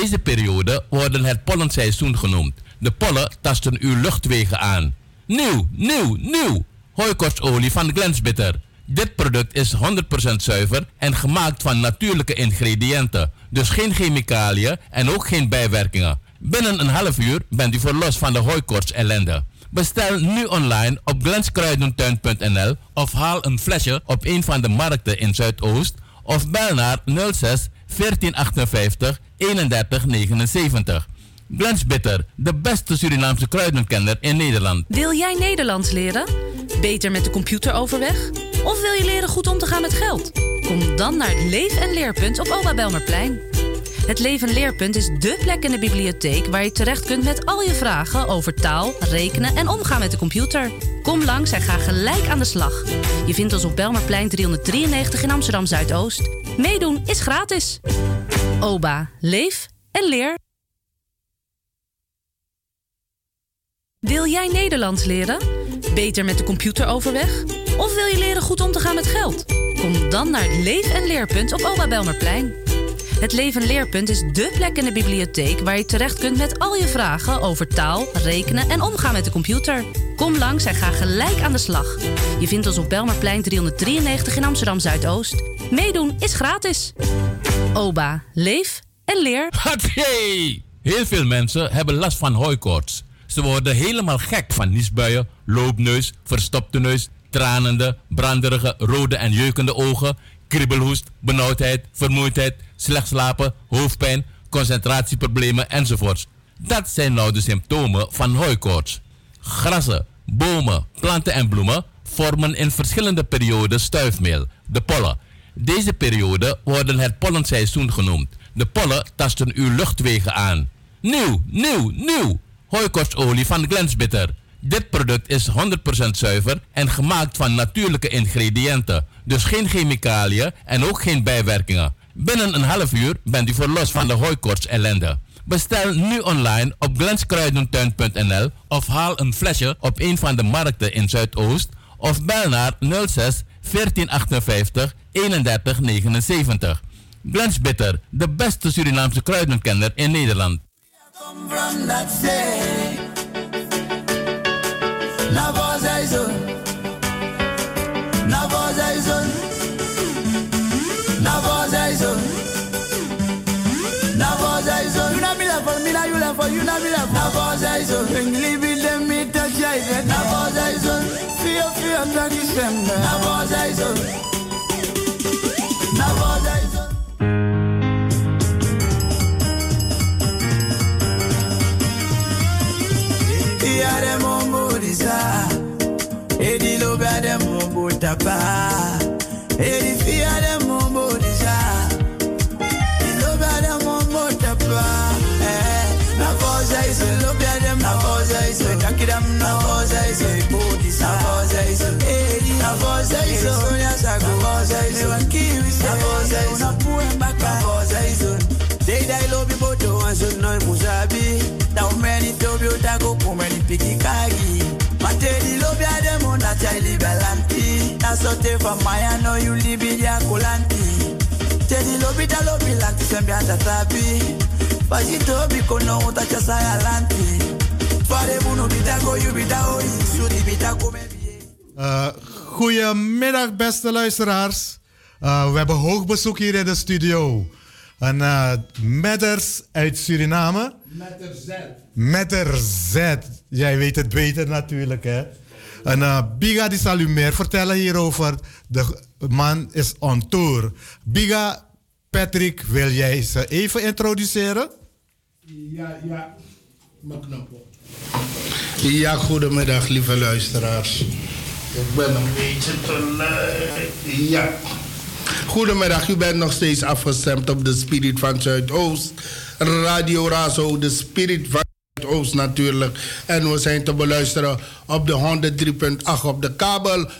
Deze periode worden het pollenseizoen genoemd. De pollen tasten uw luchtwegen aan. Nieuw, nieuw, nieuw! Hooikorstolie van Glensbitter. Dit product is 100% zuiver en gemaakt van natuurlijke ingrediënten. Dus geen chemicaliën en ook geen bijwerkingen. Binnen een half uur bent u verlost van de hooikorts ellende. Bestel nu online op glenskruidentuin.nl of haal een flesje op een van de markten in Zuidoost of bel naar 06 1458 3179. Glens Bitter, de beste Surinaamse kruidenkenner in Nederland. Wil jij Nederlands leren? Beter met de computer overweg? Of wil je leren goed om te gaan met geld? Kom dan naar het Leef- en Leerpunt op Oba Belmerplein. Het Leef- en Leerpunt is dé plek in de bibliotheek waar je terecht kunt met al je vragen over taal, rekenen en omgaan met de computer. Kom langs en ga gelijk aan de slag. Je vindt ons op Belmerplein 393 in Amsterdam Zuidoost. Meedoen is gratis. Oba, leef en leer. Wil jij Nederlands leren? Beter met de computer overweg? Of wil je leren goed om te gaan met geld? Kom dan naar het Leef- en Leerpunt op Oba Belmerplein. Het Leef- en Leerpunt is dé plek in de bibliotheek waar je terecht kunt met al je vragen over taal, rekenen en omgaan met de computer. Kom langs en ga gelijk aan de slag. Je vindt ons op Belmerplein 393 in Amsterdam Zuidoost. Meedoen is gratis. Oba, leef en leer. Hatsé! Heel veel mensen hebben last van hooikoorts. Ze worden helemaal gek van niesbuien, loopneus, verstopte neus, tranende, branderige, rode en jeukende ogen, kriebelhoest, benauwdheid, vermoeidheid, slecht slapen, hoofdpijn, concentratieproblemen enzovoorts. Dat zijn nou de symptomen van hooikoorts. Grassen, bomen, planten en bloemen vormen in verschillende perioden stuifmeel, de pollen. Deze periode worden het pollenseizoen genoemd. De pollen tasten uw luchtwegen aan. Nieuw, nieuw, nieuw! Hooikorstolie van Glensbitter. Dit product is 100% zuiver en gemaakt van natuurlijke ingrediënten. Dus geen chemicaliën en ook geen bijwerkingen. Binnen een half uur bent u verlost van de hooikorts ellende. Bestel nu online op glenskruidentuin.nl of haal een flesje op een van de markten in Zuidoost of bel naar 06 1458 3179. Glens Bitter, de beste Surinaamse kruidenkenner in Nederland. state. Tapa, erifia mombo deja ilobia mombo tapa. Na voza iso ilobia dem voza iso dakidam na voza iso ibodisa na voza iso eri na voza iso onyasago voza iso newankiwise na voza iso unapuembaka na voza iso deida ilobi bodo anzonoi muzabi daumeni tobi otago kumeni pikikagi matedi lobi ademo na chaili Na sote fa maya no you libi ya kulanti Tedi lo bi da lo bi lanti sembi anta tabi Faji tobi kono uta chasa ya lanti Fare bunu bitako you bitako Sudi bitako Uh, goedemiddag, beste luisteraars. Uh, we hebben hoog bezoek hier in de studio. Een uh, Medders uit Suriname. Met de Z. Metter Z. Jij weet het beter natuurlijk, hè? En uh, Biga u meer vertellen hierover. De man is on tour. Biga, Patrick, wil jij ze even introduceren? Ja, ja. Mijn knop op. Ja, goedemiddag lieve luisteraars. Ik ben een beetje te lui. Ja. Goedemiddag, u bent nog steeds afgestemd op de Spirit van Zuidoost. Radio Razo, de Spirit van Oost natuurlijk. En we zijn te beluisteren op de 103.8 op de kabel, 105.2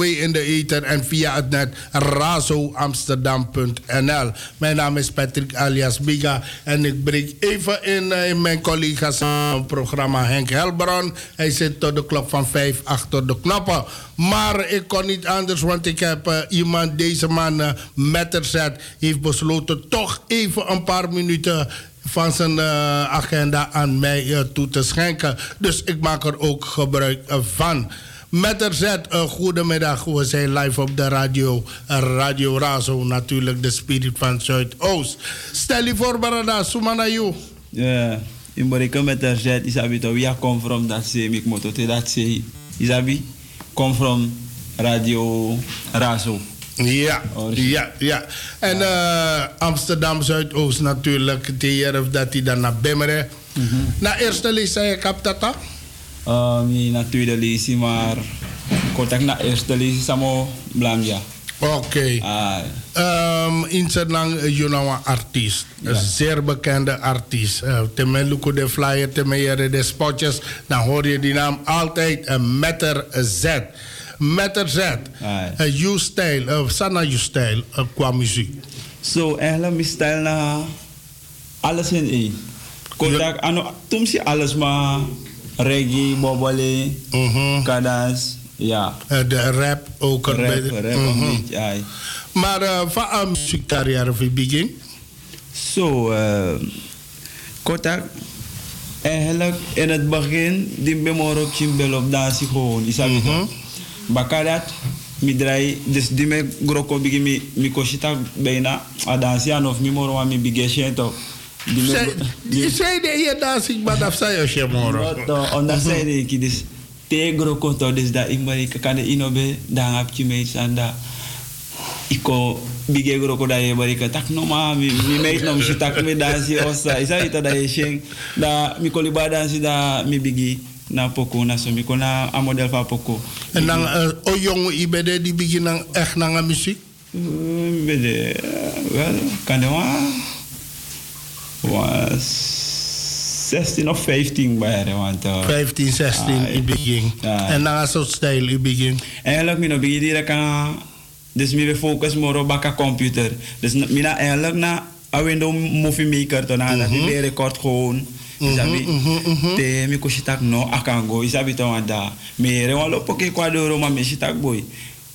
in de ether en via het net razoamsterdam.nl. Mijn naam is Patrick alias Biga en ik breek even in, uh, in mijn collega's programma Henk Helbron. Hij zit tot de klok van 5 achter de knoppen. Maar ik kon niet anders, want ik heb uh, iemand, deze man uh, Metterzet, heeft besloten toch even een paar minuten van zijn uh, agenda aan mij uh, toe te schenken. Dus ik maak er ook gebruik uh, van. Met zet, goedemiddag. We zijn live op de radio. Radio Razo, natuurlijk de spirit van Zuidoost. Stel je voor, Barada, Sumana you. Ja, in Borika met er zet, Isabi, to we come from that same, ik moet dat. Isabi, come from Radio Razo. Ja, ja, ja. En uh, Amsterdam Zuidoost natuurlijk, de dat hij dan naar Bemmeren. Mm -hmm. Na eerste lees zei ik heb dat dan? Uh, niet na tweede lees, maar contact na eerste lees, samo blamja. Oké. Okay. Ah. Um, in you know, een artiest. Ja. Een zeer bekende artiest. Uh, Temeluku de flyer, temeyere de spotjes. Dan hoor je die naam altijd. Een meter Z met er zet. Uh, je stijl, uh, sana je stijl uh, qua muziek. Zo, so, eigenlijk mijn stijl na alles in één. Kodak, ano, toen zie alles maar reggae, -huh. kadans, ja. Uh, de rap ook. Rap, bij de, rap beetje, ja. Maar uh, van een muziekcarrière of begin? Zo, so, uh, Kodak, eigenlijk in het begin, die ben ik op dansen gewoon, is dat uh -huh. Bakadat mi drai des di me groko bigi mi mi koshita beina adansi an of mi moro mi bige shento di sei de hier dansi maar dat zei je je moro onda sei de ki des te groko to des da imari kakane inobe da hap ki me sanda iko bige groko da ye ka tak no ma mi mi me no mi tak mi dansi osa. Isa ita da ye sheng da mi koliba dansi da mi bigi na poko na somi ko na a model van poko. En dan uh, o jong ibede die beginnen echt naar muziek? Ibede wel kan de was 16 of 15 bij want uh, 15 16 uh, in begin. Uh, en dan soort stijl in begin. Eigenlijk begin direct aan dus we focus more op baka computer. Dus mi na eigenlijk na a window movie maker to na mm -hmm. mi record gewoon isabi te mi ko shitak no akango isabi to wanda. Me re walo poke kwa doro ma me shitak boy.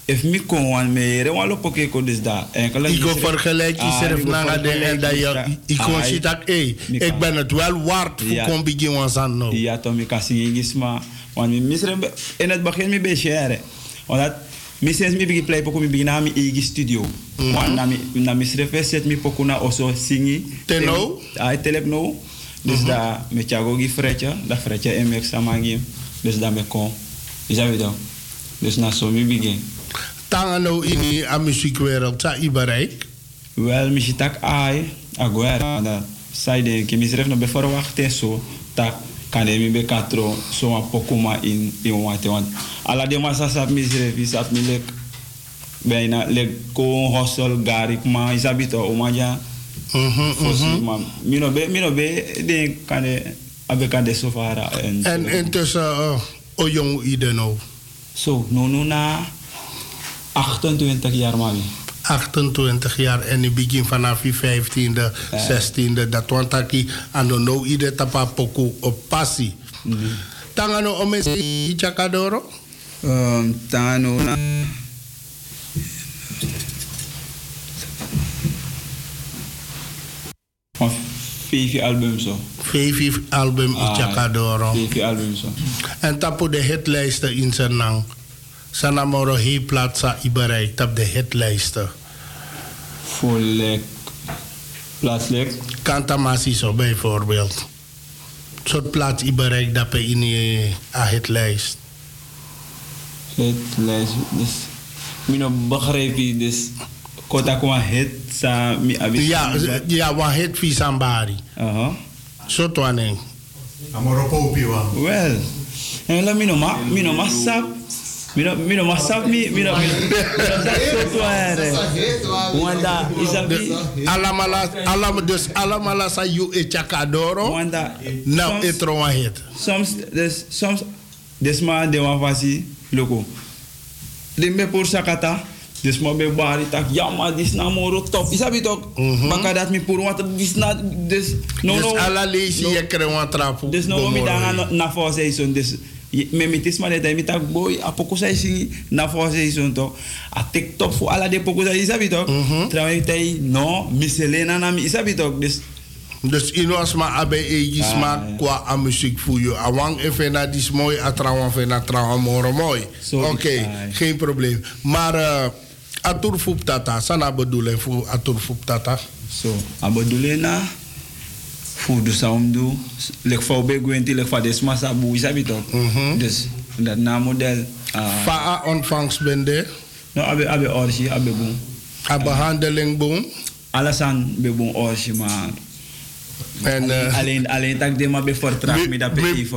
If mi kon wan me re walo poke ko dus da enkele ik vergelijk jezelf naar de en dat je ik kon shitak eh ik ben het wel waard voor kon begin wan san no ja to mi kasi gisma wan mi misre in het begin mi be share want mi sens mi bigi play poko mi bigi na mi igi studio. Mm -hmm. na mi na mi srefe set mi poko na oso singi teno ai telep no dus daar met jou ook fretje, dat fretje en sta maar Dus daar ik kom. Is dat weer Dus na zo mi begin. Tanga nou in de muziekwereld, sa i bereik? Wel, misschien tak ai, agora, dat sai de que misref no be verwachten zo, tak kan de mi katro so a pokuma in in wat want ala de masa sap misref is at mi lek bijna lek ko hostel garik ma isabito maja Fosi, maar mino be, mino be, de kan de, abe kan de sofara. En, en intussen, uh, o jong ide nou? Zo, nu nu na 28 jaar mami. 28 jaar en in begin vanaf je 15e, 16e, dat want ik aan de no ide tapa poku op passie. Tangano omesi chakadoro? Um, tangano na Van vijf albums zo. Vijf album ah, Chakadoro. Vijf albums zo. En tapo de hitlijsten in zijn naam. Sanamoro he plaatsa ibereik tap de hitlijsten. Vollek. Plaatselijk. Kantamasi zo bijvoorbeeld. Soort plaats ibereik dat in je hitlijst. Hitlijst. Dus. Ik begrijp je dus kota kwa hit sa mi abi ja ja wa hit fi sambari aha so to ane amoro popi wa well en la mino ma mino ma sap Mira, mira, mas sabe, mira, mira, Wanda, isabi. Alamala, alam, dus alamala sa you e chakadoro. Wanda, etro wan hit. Soms, dus, soms, dus maar de wan vasi, loko. De me por sakata, dus maar be bari tak, ja maar dis na moro top. Isabi toch? Baka dat mi por wat dis na, dus no no. Dus leisi je kre wan trapu. Dus no mi danga na for season, dus me mitis ma de mi tak boy a poco sai si na fo sai son to a tiktok fu ala de poco sai sabi to trawe tai no miselena na mi sabi to dus dus ino asma abe e sma kwa a muziek voor je. Awang even na dis mooi, a trouwen even na trouwen mooi. Oké, okay, geen probleem. Maar uh, atur fup tata, sana bedoeling voor atur fup tata? Zo, a bedoeling na de sound do lek voor be gwenti lek des massa bu isabi toch dus dat na model uh, fa ontvangst bende. No abe abe orsi abe boom a behandeling boom alasan be orsi maar en uh, alleen alleen tak de maar dat be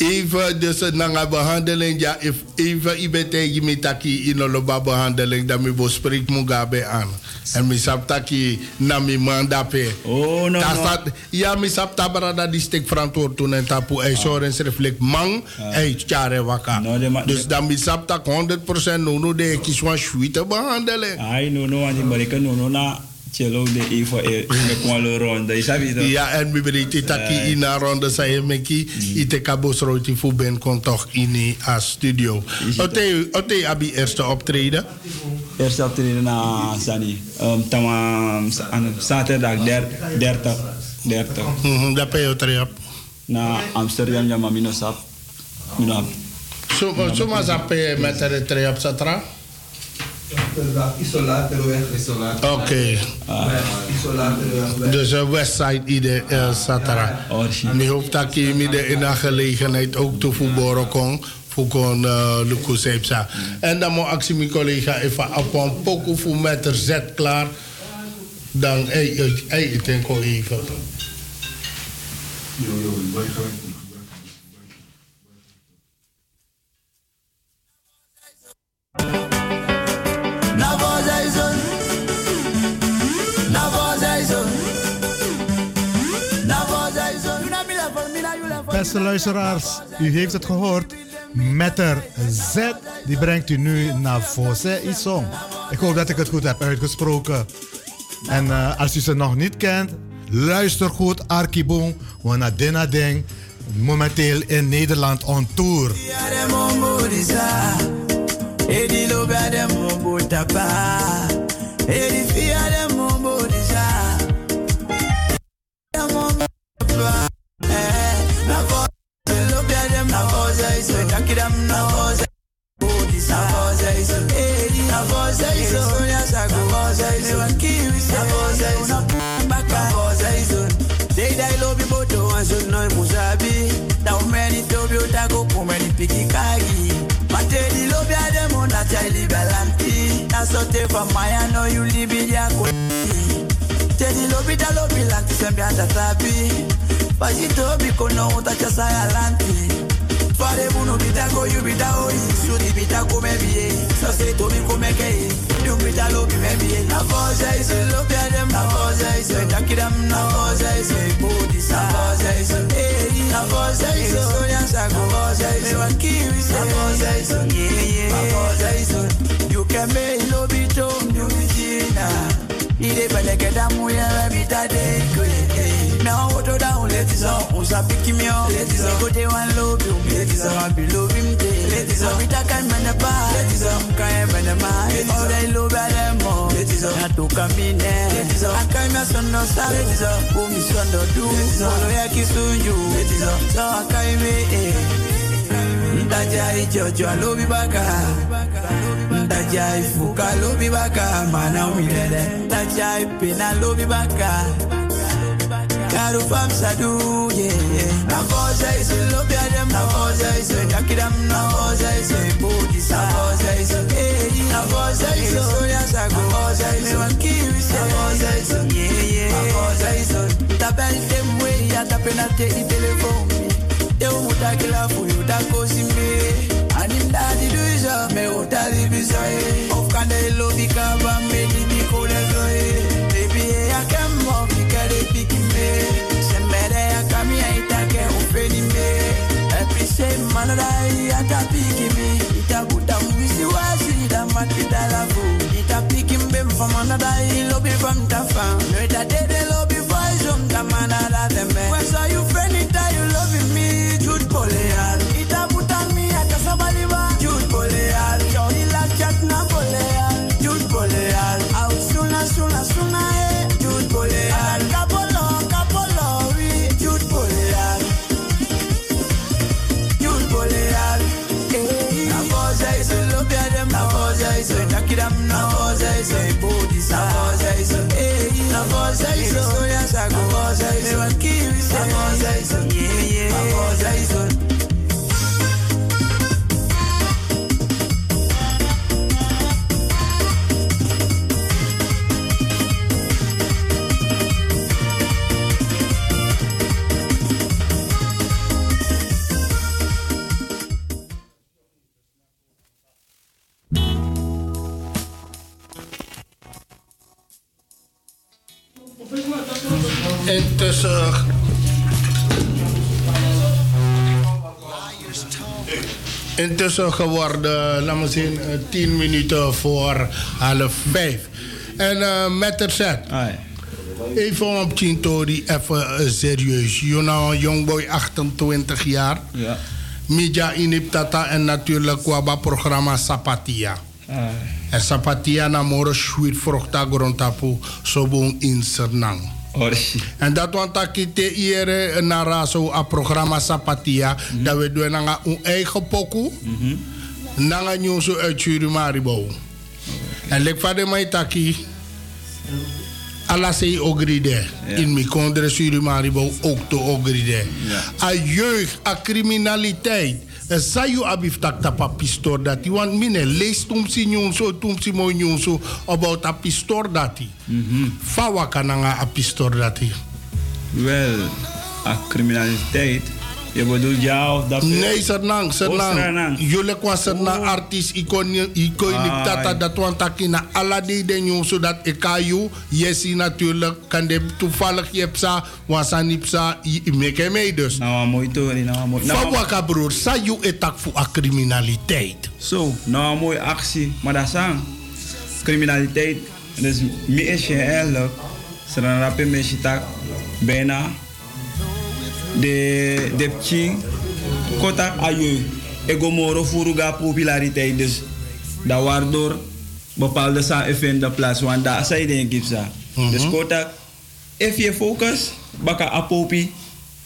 even dus na behandeling ja if even ibete yimi taki inoloba behandeling dan mi bo spreek Mugabe aan. En mi sap taki na mi mandape oh no no. ja mi sap tabara di stek verantwoord toen en tapu insurance reflect mang ei chare waka. Dus dan mi sap tak 100% no no de kiswa suite behandeling. Ai no no no no na Cello de Ivo e me kwalo ronda, isabi to. Ja, en mi beriti taki ina ronda sa e meki ite kabos roti fu ben kon toch ini a studio. Ote ote abi eerste optreden. Eerste optreden na Sani. Um, tama zaterdag 30 30. Mhm, da pe yo trip. Na Amsterdam ja mamino sap. Mina. So so ma zape mettere trip satra. Oké. Okay. Dus een Westside ide uh, Satara. Mi hoop dat je me in de gelegenheid ook te voetballen kon. Voor kon Seipsa. En dan moet actie mijn collega even op een pokoe voor met er zet klaar. Dan, hey, ik denk al even. Jo, jo, Beste luisteraars, u heeft het gehoord. Metter Z, die brengt u nu naar Vose Isong. Ik hoop dat ik het goed heb uitgesproken. En uh, als u ze nog niet kent, luister goed Arkiboom, Wana Dena Ding, momenteel in Nederland on tour. Kidam na voz Bodi sa voz é isso Ele na voz é isso Sonha saco voz é isso Meu kiwi sa voz é isso Baka voz é isso Dei dai lobi boto anso noi musabi Da umeni tobi otako kumeni piki kagi Matedi lobi ademo na chali galanti Na sote fa maya no you libi ya kwe Tedi lobi da lobi lanti sembi anta tabi Pasi tobi kono utacha saya lanti Fare uno bita go you bita oi. Sudi bita come bie So say to me come ke You bita lo bi me bie Na voce is lo bia dem Na voce is Jackie dem na voce is Body sa voce is Eh na voce is So ya sa go voce is Me wan kiwi sa voce is Yeah yeah. Na voce is You can make lo bito You bitina Ide bele ke damu ya bita de kwe Now what down let it on Usa pick me up Let it on Go de one love you Let it on Be love him day Let it on Bita kai mene ba Let it on Kai mene ma All day love ya dem mo Let it on Hatu kamine Let it on Akai me son no sa Let it on Umi son do do Olo ya kisunju Let it on So akai me eh Ndajai jojo alobi baka Ndajai fuka alobi baka Mana umilele Ndajai pina alobi Karu fam sadu, yeah. Na koza isu lopia dem, na koza isu. Yakidam na koza isu, bodisa. Na koza isu, eh. Na koza isu, yes I. Na koza isu, wan kiwi se. Na koza isu, yeah yeah. Na koza isu. Tabel dem way, ya tapena te i telephone. Yo uta kila fu, uta kosi me. Anim daddy do me uta libi so. fool. Kita pick him baby from another hill, lobby from the farm. Know that they, they lobby boys from the man out of them, eh. man. Where's are you friendly? Geworden, laten we zien, eh, 10 minuten voor half vijf. En eh met het zet. Ai. Even op Chintori, even eh, serieus. You know, jongboy 28 jaar. Ja. Media Iniptata en natuurlijk kwaba programma Sapatia. En Sapatia na moro sweet vruchta grontapu sobong in Sernang. En dat want dat kite iere na raso a programma Sapatia. Dat we doen na een eigen pokoe. Na nga nyuso uit Surimaribo. En lek van de mij taki. Alla sei ogride. In mi kondre Surimaribo ook te ogride. A jeugd, a criminaliteit. En je abif tak tapa pistor dat die want mine lees tum si nyonso tum si mo nyonso about a pistor dat die. Fawa kananga a pistor dat die. Wel, a criminaliteit. Je bedoelt ja of dat... Nee, Sernang, Oh, Sernang. Sernang. Jullie kwa Sernang artiest, ikon ikon Ah, tata dat want takina die den jong zodat ik je, yesi natuurlijk, kan de toevallig jepsa, wasanipsa, meke mee dus. Nou, mooi toch? Nou, mooi. Nou, waka broer, sa you etak voor a criminaliteit. Zo, nou een mooie actie. Maar dat is aan. Criminaliteit. Dus mi is je eigenlijk. Ze dan rappen met je tak. Bijna. De, de pching. Kota ayu. Ego moro furuga populariteit. Dus dat waardoor bepaalde zaken vinden plaats. Want daar zei denk ik. Dus kota. If je focus. Baka apopi.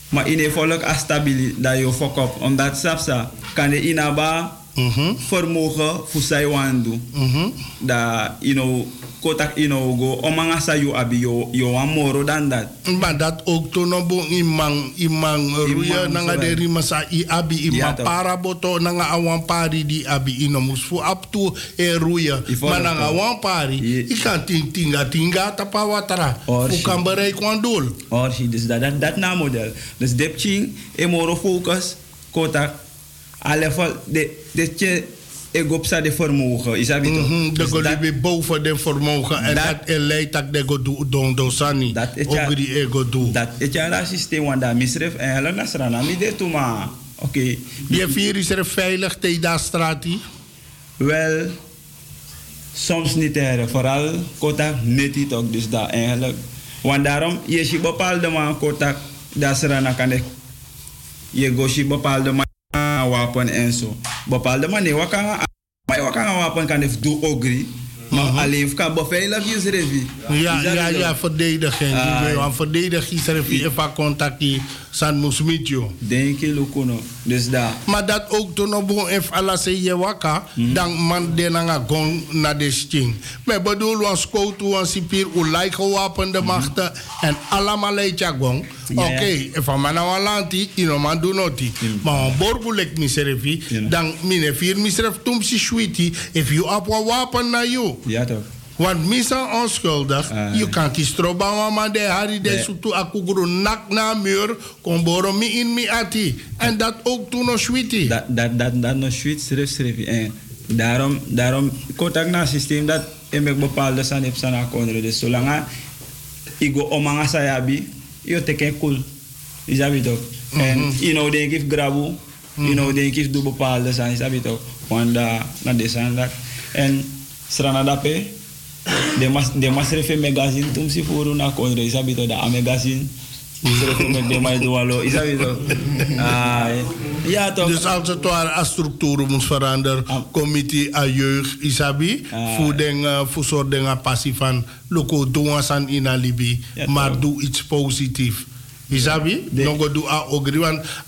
Maar in de volk a stabili dat je fuck up. Omdat sapsa kan de inaba vermogen voor zij wan doen. Dat you know kotak you know go omanga sa you abi yo yo wan moro dan dat. Maar dat ook toen nog bo imang imang ruya nanga sorry. de rima sa i abi ima para boto nanga awan pari di abi inomus fu up to e ruya. I follow Maar nanga awan pari Ye- i kan ting tinga tinga tapa watara. Or Fu si- kan bereik wan doel. Or si dus dat dat na model. Dus dep ching e moro focus kotak a level de de che e gopsa de vermogen. Is dat Mhm, De dus dat, boven de vermogen en Dat- dat leidt dat de go do don do sani. dat is ja- Ook die e go do. dat het ja systeem want dat misref en hele nasrana mi de tuma. Oké. Je vier is er veilig tegen dat straat hier? Wel, soms niet erg. Vooral kotak net niet ook. Dus dat eigenlijk. Want daarom, je ziet bepaalde man kotak, dat ze dan kan ik. Je go ziet bepaalde wapen en zo. Bepaalde man, nee, wat kan wapen kan doen ogri. Maar alleen kan beveilig je revi. Ja, ja, ja, verdediging. Ja. verdediging is er even contact die San Musmitio. Denk je, Lukuno. Dus dat. Maar dat ook toen op een if alla se je waka, Mhm. dan man de nanga gong na de sting. Maar bedoel, wan scout, wan sipir, u like gewapende machten en allemaal leidja gong. Mhm. Oké, ja. if a man nou lanti, ino man do noti. Maar een borgu lek miserevi, dan mine vier miseref tum si sweetie, if you up a wapen na you. Ja, toch? Want misa onschuldig, Ah. je kan kies troba maar de hari de sutu akuguru nak na muur, kon boro mi in mi ati. En dat ook toen nog sweetie. Dat, dat, dat, dat nog zoiets schreef, schreef. En Daarom, daarom contact na systeem dat ik bepaalde san heb sana konre. Dus zolang ik go omanga sayabi, yo teken cool. Is dat toch? En you know denk ik grabu, you know denk ik doe bepaalde san, is dat toch? Want na deze en dat. En strana dape, de mas de mas refe magazine tum si furu na konre, is dat toch? Da magazine. Refe met de mai dualo, is dat toch? Ah, ja toch. Dus als het ware, als structuur moet veranderen, comité à jeugd, isabi, voor den, voor soort dingen passie van, loko, doe ons aan in Alibi, maar doe iets positiefs. Isabi, De- nog doe a ogri,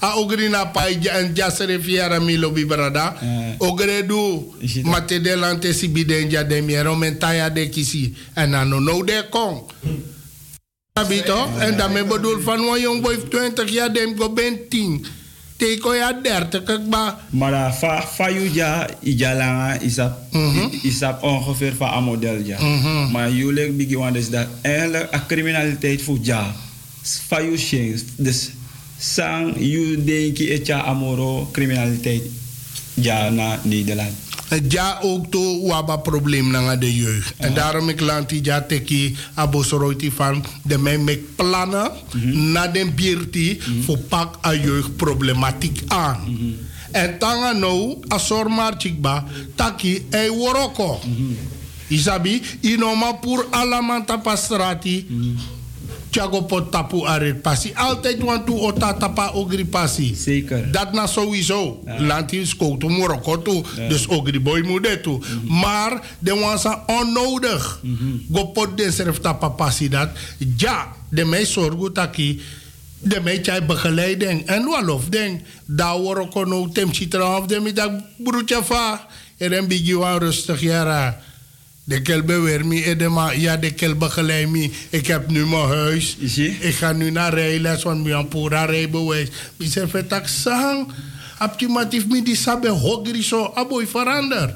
a ogri na pa en jasere fiera milo bibrada, Ah. ogre doe, Is het- mate de lante si bidenja de miero mentaya de kisi, en dan no de kong. Sabi toch? En daarmee bedoel van een jong boy 20 jaar, denk ik ben 10. Teko ja 30, kijk maar. Maar fa fa ja ija langa isap i- isap ongeveer van een model ja. Maar jullie want is dat eigenlijk a criminaliteit voor ja. Fa yu shen dus sang yu denki etja amoro criminaliteit ja na Nederland. En ja, ook to waba probleem naar de jeugd. En daarom ik laat die ja teki abosoroiti van de mij met plannen naar de bierti voor pak a jeugd problematiek aan. En tanga nou, asor marchikba, taki e woroko. Isabi, inoma pur alamanta pastrati. Tiago pot tapu arit pasi. Altijd want tu ota tapa ogri pasi. Zeker. Dat na sowieso. Lanti is koutu Marokko toe. Dus ook die boy moet dit toe. Maar de wansa onnodig. Go pot de serf tapa passie dat. Ja, de mij zorgen taki. De mij chai begeleiding. En walof denk. Daar word ik no tem chitra of de middag broertje va. Er een rustig jara. De kel beweer me, edema, ja, de kel begeleid me. Ik heb nu mijn huis. Ik ga nu naar rijles, want ik ben pura rijbewijs. Ik zeg, vet ik sang. Optimatief me die sabe hogri zo, aboy verander.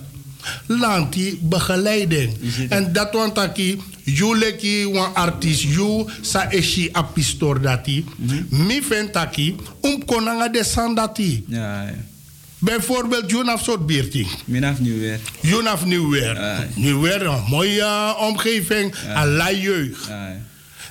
Lanti begeleiding. En dat want aki, jullie ki wan artiest, you sa eshi apistor dati. Mi vind aki, um konanga de sandati. Ja, ja. Bijvoorbeeld, have soort bierti. Minaf nu weer. Junaf Nieuwweer. Nieuwweer, een mooie omgeving. Allerlei jeugd. Ja, ja.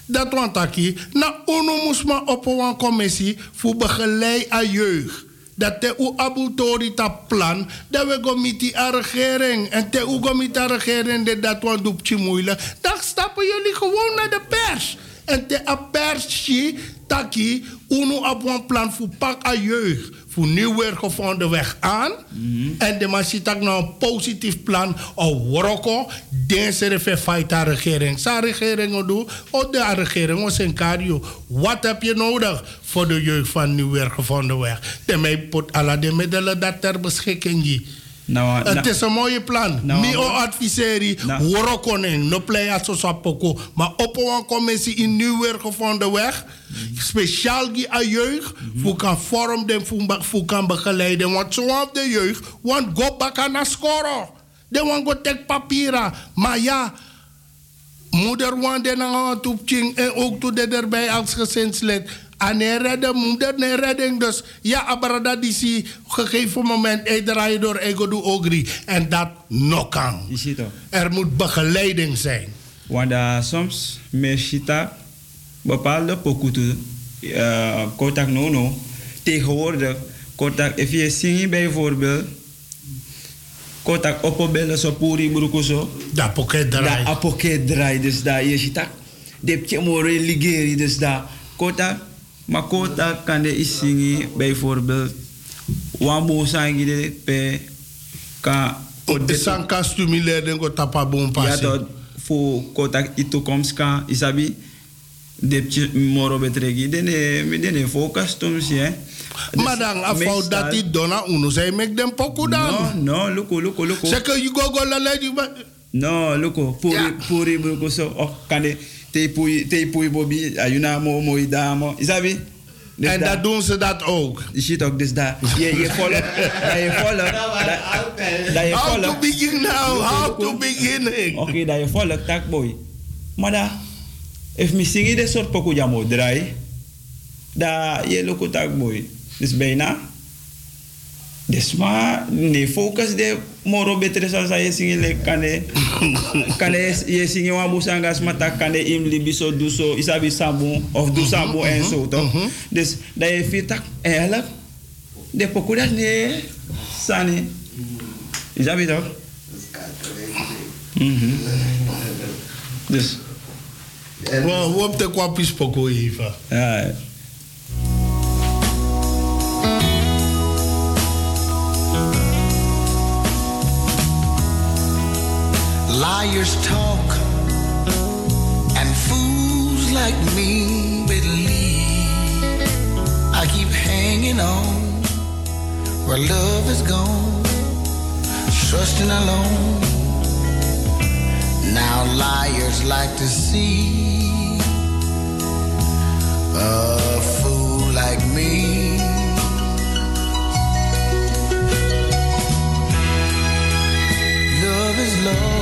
Dat want aki, na uno moest maar op een commissie voor begeleid aan jeugd. Dat te u abutorita plan, dat we gaan met die regering. En te u gaan met de regering, dat dat want doet moeilijk. Dan stappen jullie gewoon naar de pers. En te a persje, taki, uno op een plan voor pak aan jeugd. Voor nieuw gevonden weg aan. En de man ziet ook nou een positief plan. Op Woroko, deze de fight aan regering. Sa regering doen, of de regering was een cario. Wat heb je nodig voor de jeugd van nieuw gevonden weg? De mij put alle de middelen dat ter beschikking. je. Nou, Het nou, is een mooie plan. Nou, Mi o nou. no playa so sapoko. Maar op een commissie in nieuw gevonden weg. Speciaal die aan jeugd, voor kan vormen, voor, kan begeleiden. Want zo op de jeugd, want go back naar scoren. De want go tek papieren. Maar ja, moeder want de na toepching en ook toe de erbij als gezinslid. En hij redde moeder, nee redding. Dus ja, abarada die zie gegeven moment, hij draait door, hij doet ogri. En dat nog kan. Er moet begeleiding zijn. Want uh, soms mershita bepaalde pokutu uh, kotak nono tegenwoordig kotak if je zingt bijvoorbeeld kotak opobellen so puri bruku so Dat pakket da apoke draai dus daar je ziet dat depje more ligeri dus daar kotak maar kotak kan de is zingen bijvoorbeeld wambo sangi de pe ka De sang kan stimuleren, go tapa bon ja passie. tot voor kotak i toekomst kan isabi depje moro betregi dene dene focus tom si hè Maar dan, afval dat die donna uno, zij make dem poku no dan. no luko luko luko Zeker, you go go la lady, no luko puri Ja. puri bruko so oh kan de te pui te pui bobi ayuna mo mo idamo isabi Dus En daar- dat doen ze dat ook. je ziet ook dus daar je je volgt dat je volgt dat- dat je How to volgt begin now? How to beginning? Oké, dat je volgt, tak boy. Maar dat, if me singi de soort poku jamo draai, da je loko tak boy. Dus bijna, dus maar, nee focus de moro betere sa sa ye singi le kane. Kane ye singi wa busanga smata kane im libi so du so isabi sabu of du sabu en zo toch dus dat je fitak eigenlijk de pokuda ne sani isabi toch Mhm. dus Wa- Wop te kwapis poko Eva. ja Liars talk, and fools like me believe. I keep hanging on where love is gone, trusting alone. Now liars like to see a fool like me. Love is lost,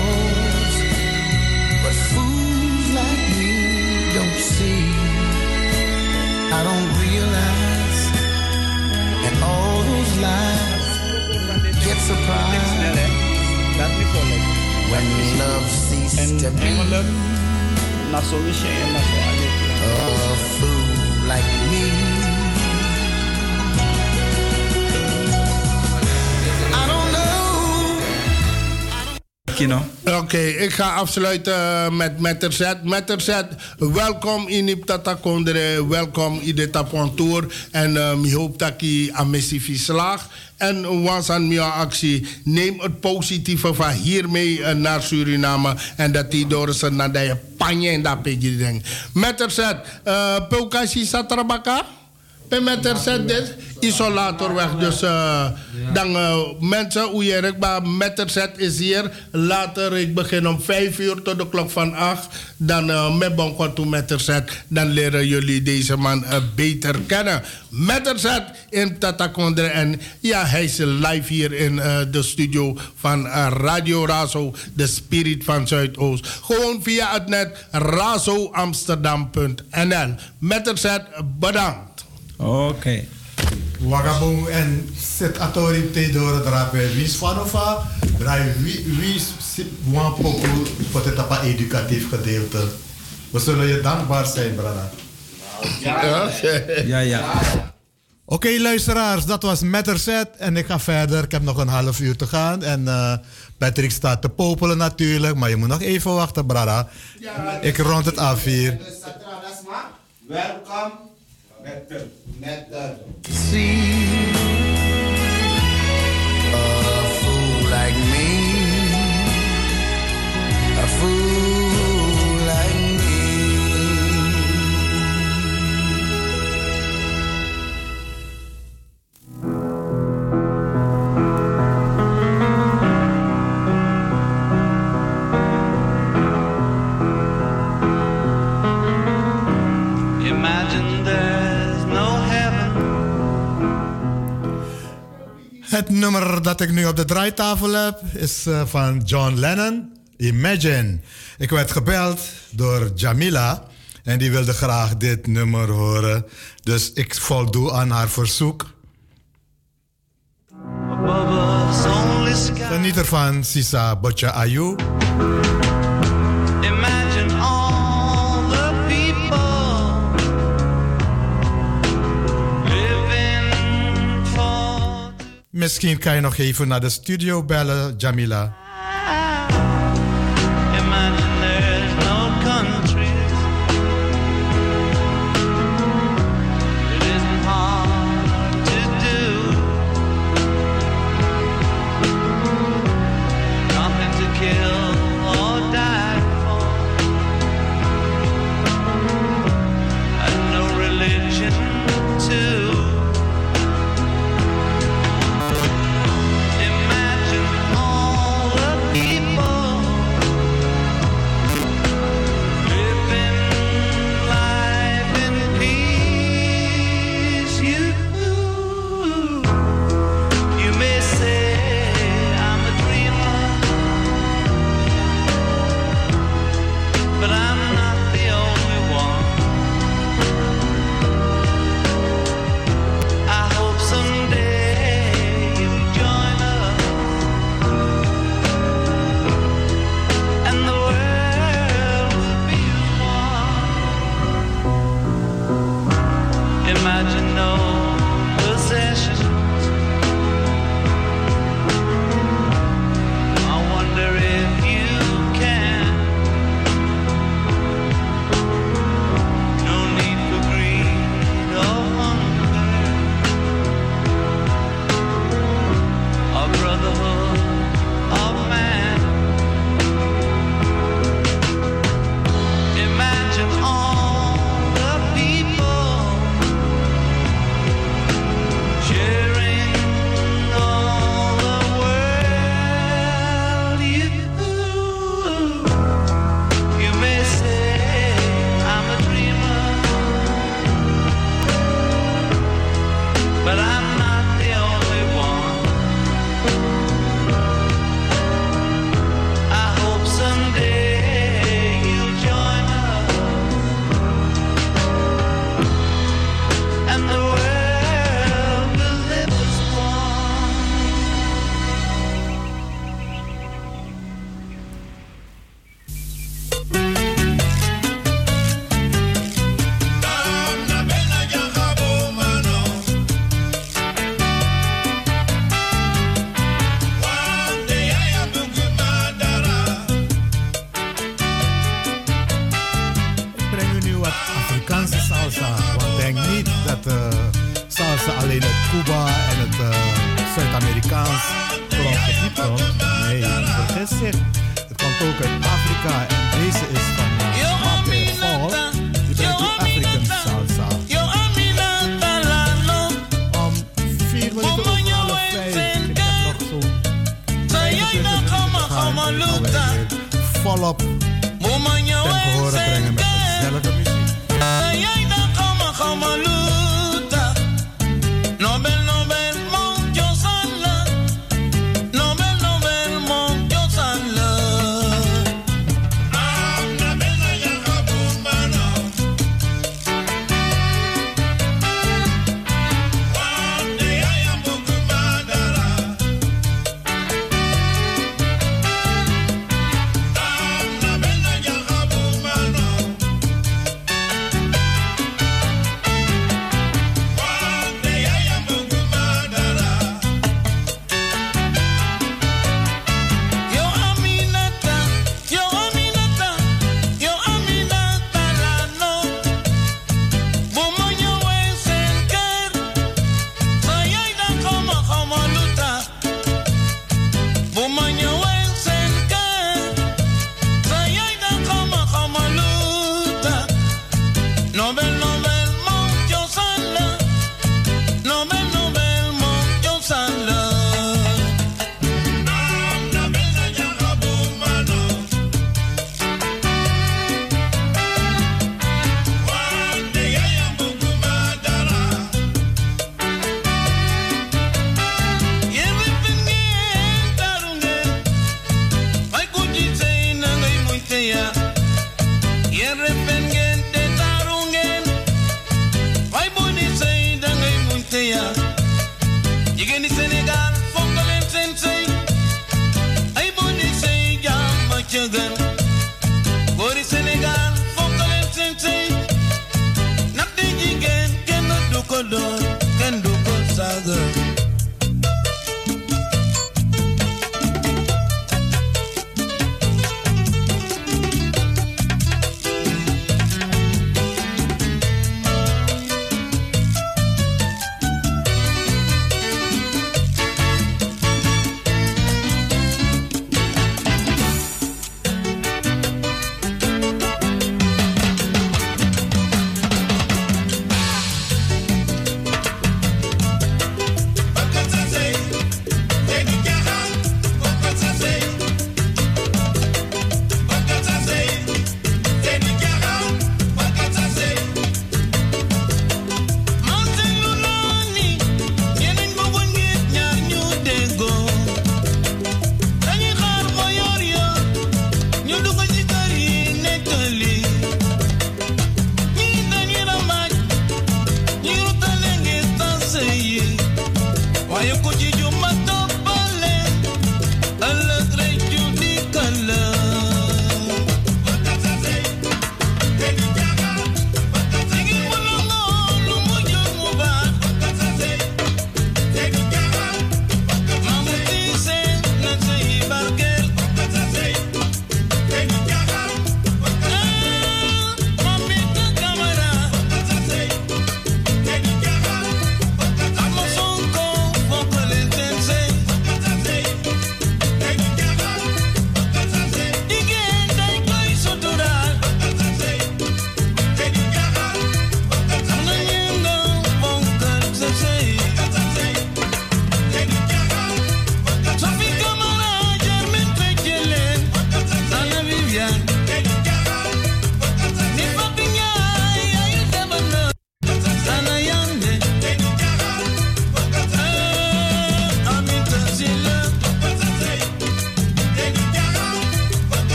all those lies get surprised dat niet volk when love ceases en to be. eigenlijk na zo mission en na zo alleen A fool like me. Oké, ik ga afsluiten met Metterzet. Metterzet, welkom in Iptata Kondre, welkom in de Tapontour. En um, ik hoop dat je aan missie slaag. En was aan mijn actie, neem het positieve van hiermee eh, naar Suriname. En dat die door ze naar de panje en dat beetje ding. Metterzet, uh, Pukasi Satrabaka? Ben met er zet dit isolator weg. Dus eh, dan eh, mensen, hoe je met er zet is hier. Later, ik begin om 5 uur tot de klok van 8. Dan uh, met Bonko toe met er zet. Dan leren jullie deze man eh, beter kennen. Met er zet in Tatakondre. En ja, hij is live hier in eh, de studio van eh, Radio Razo, de spirit van Zuidoost. Gewoon via het net razoamsterdam.nl. Met er zet, bedankt. Oké Wagabong en zet atori te door het rapen. Wie is van of aan? Draai wie wan poco voor het tapa educatief gedeelte. We zullen je dankbaar zijn, brada. ja ja Oké, luisteraars, dat was Metterzet. En ik ga verder. Ik heb nog een half uur te gaan. En eh, Patrick staat te popelen natuurlijk. Maar je moet nog even wachten, brada. Ik rond het af hier. Welkom met de, met de See a fool like me, Het nummer dat ik nu op de draaitafel heb is eh, van John Lennon. Imagine. Ik werd gebeld door Jamila en die wilde graag dit nummer horen. Dus ik voldoe aan haar verzoek. Geniet ervan, Sisa Botja Ayu. Misschien kan je nog even naar de studio bellen, Jamila.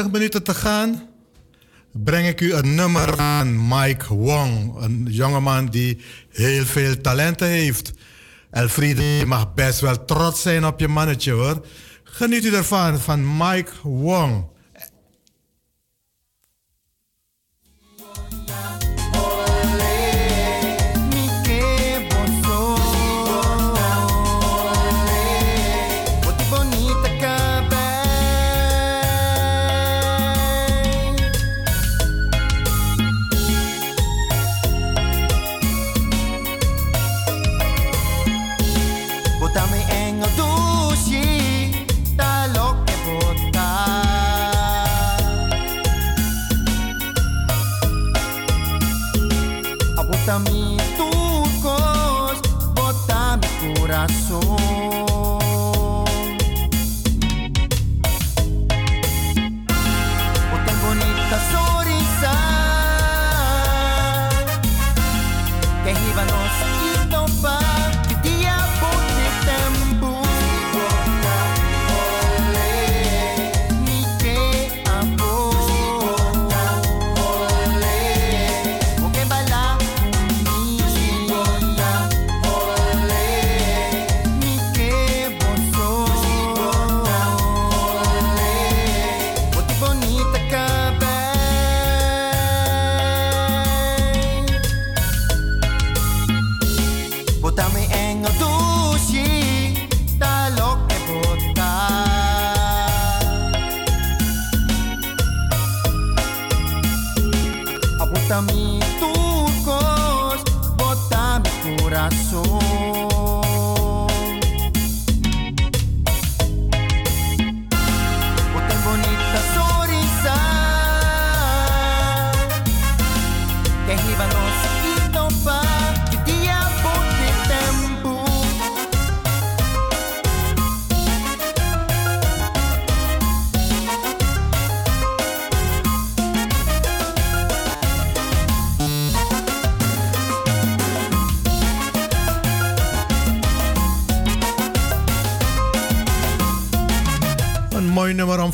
20 minuten te gaan, breng ik u een nummer aan Mike Wong. Een jongeman die heel veel talenten heeft. Elfriede, je mag best wel trots zijn op je mannetje hoor. Geniet u ervan, van Mike Wong.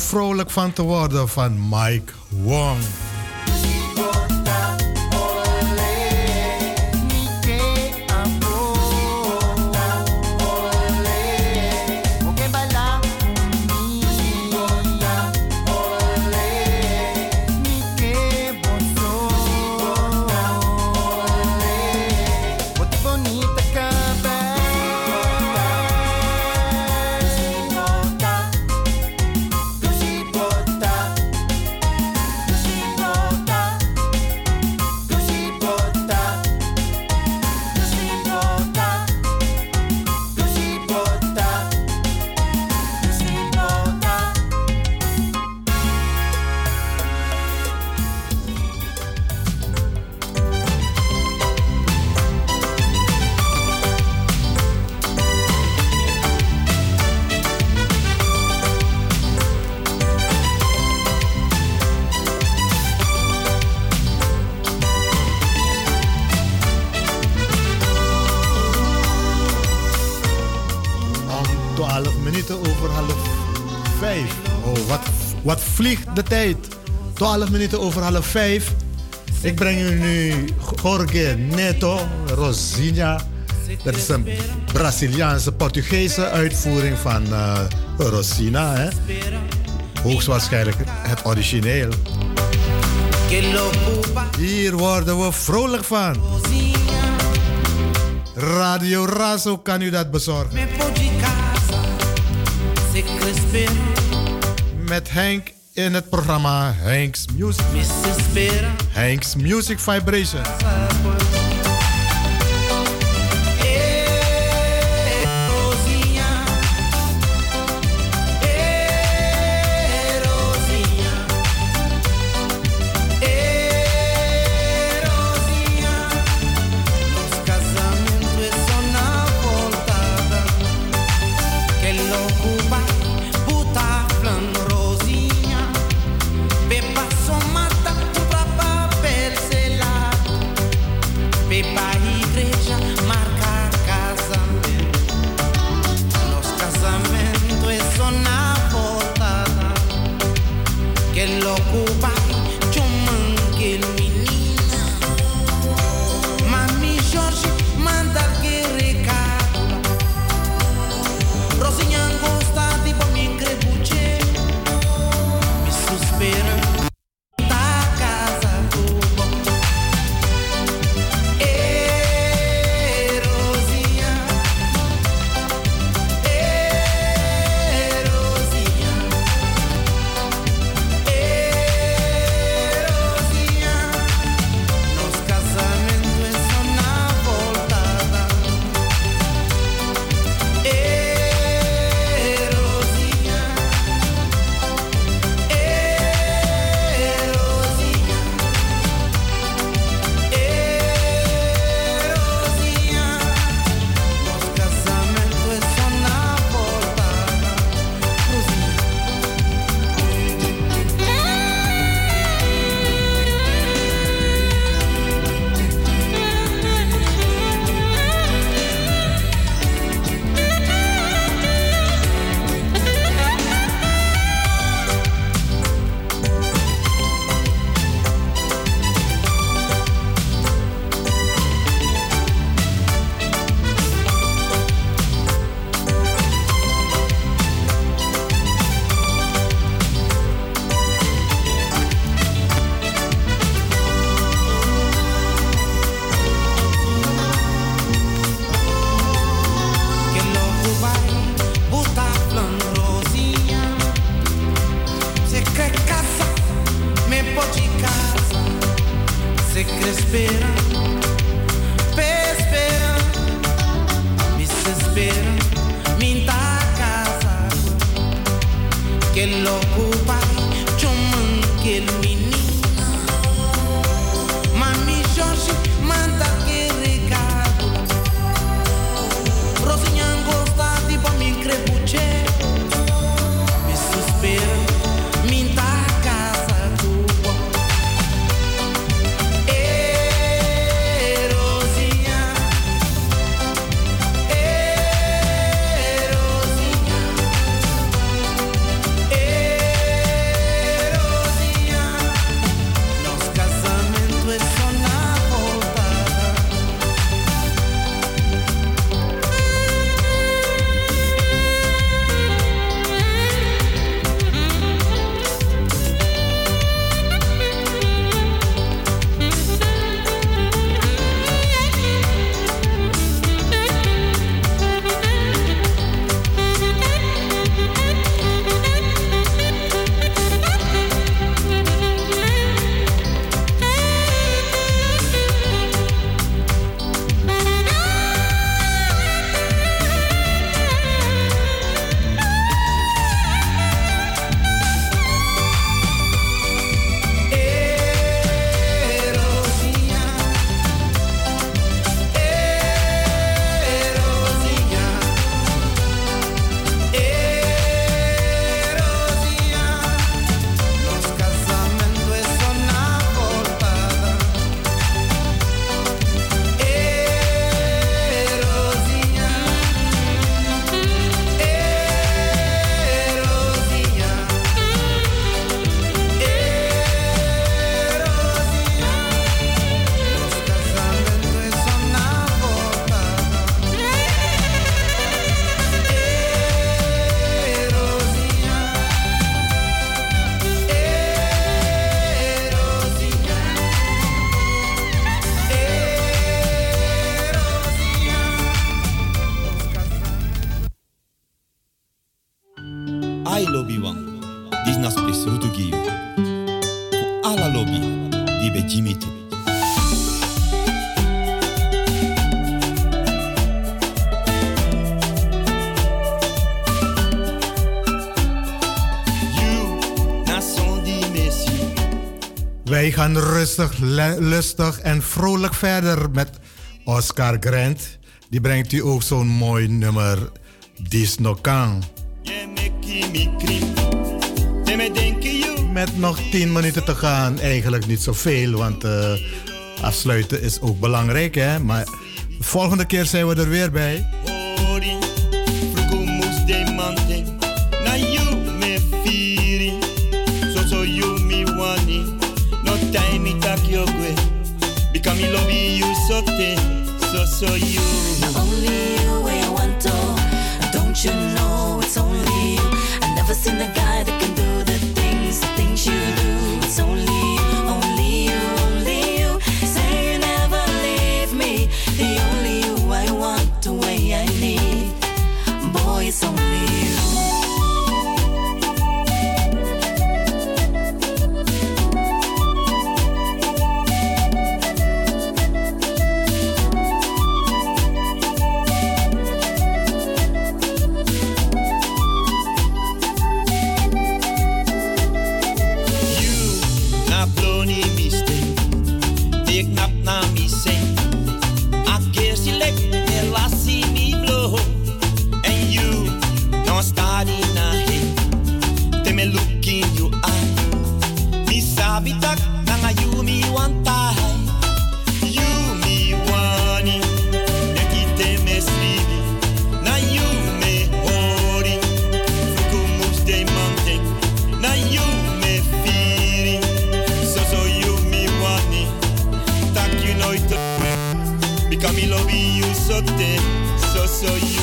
Vrolijk van te worden van Mike Wong. De tijd? 12 minuten over half 5. Ik breng u nu Jorge Neto Rosinha. Dat is een Braziliaanse Portugese uitvoering van eh Rosina. Hè? Hoogstwaarschijnlijk het origineel. Hier worden we vrolijk van. Radio Razo kan u dat bezorgen. Met Henk in het programma Hank's Music. Hank's Music Vibration. gaan rustig, lustig en vrolijk verder met Oscar Grant. Die brengt u ook zo'n mooi nummer, Disnokan. Met nog 10 minuten te gaan, eigenlijk niet zoveel, want eh, afsluiten is ook belangrijk. Hè? Maar de volgende keer zijn we er weer bij. Because me love you so thick, so, so you. Now only you I want to. Don't you know it's only you? I never seen a guy that って注い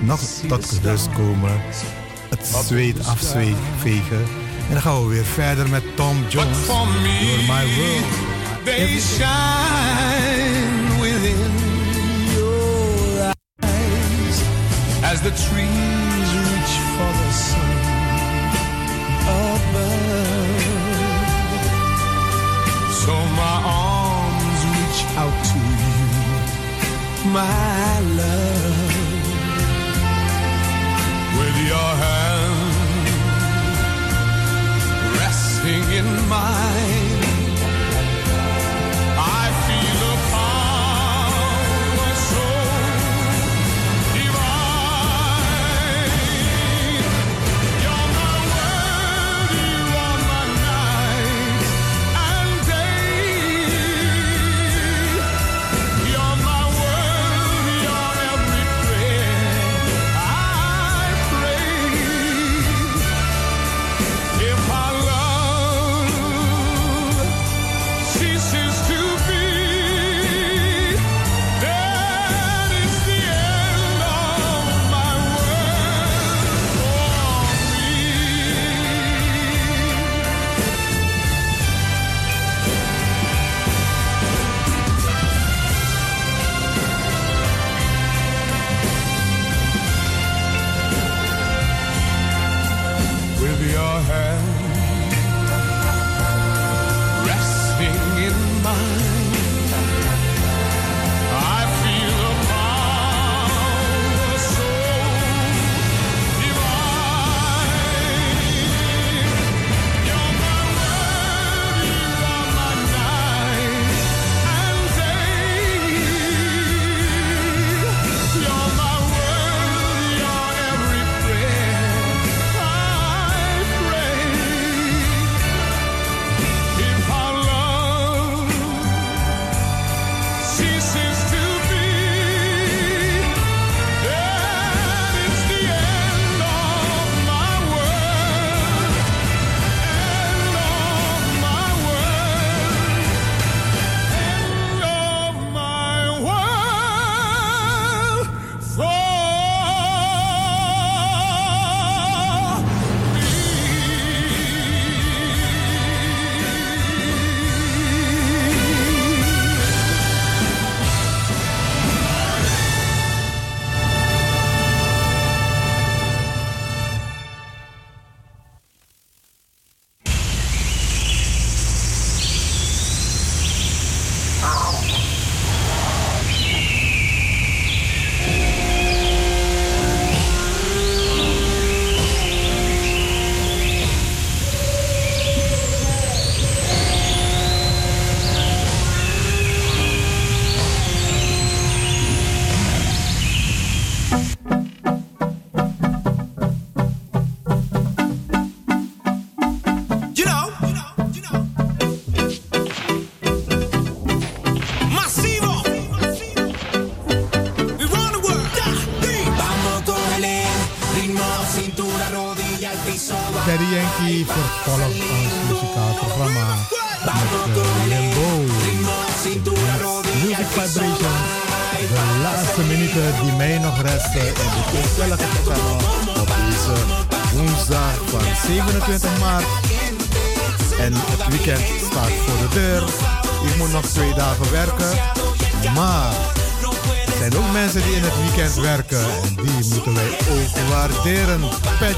nog tot rust komen. Het zweet afvegen. En dan gaan we weer verder met Tom Jones. Door My World. They shine within your eyes as the trees reach for the sun above. So my arms reach out to you, my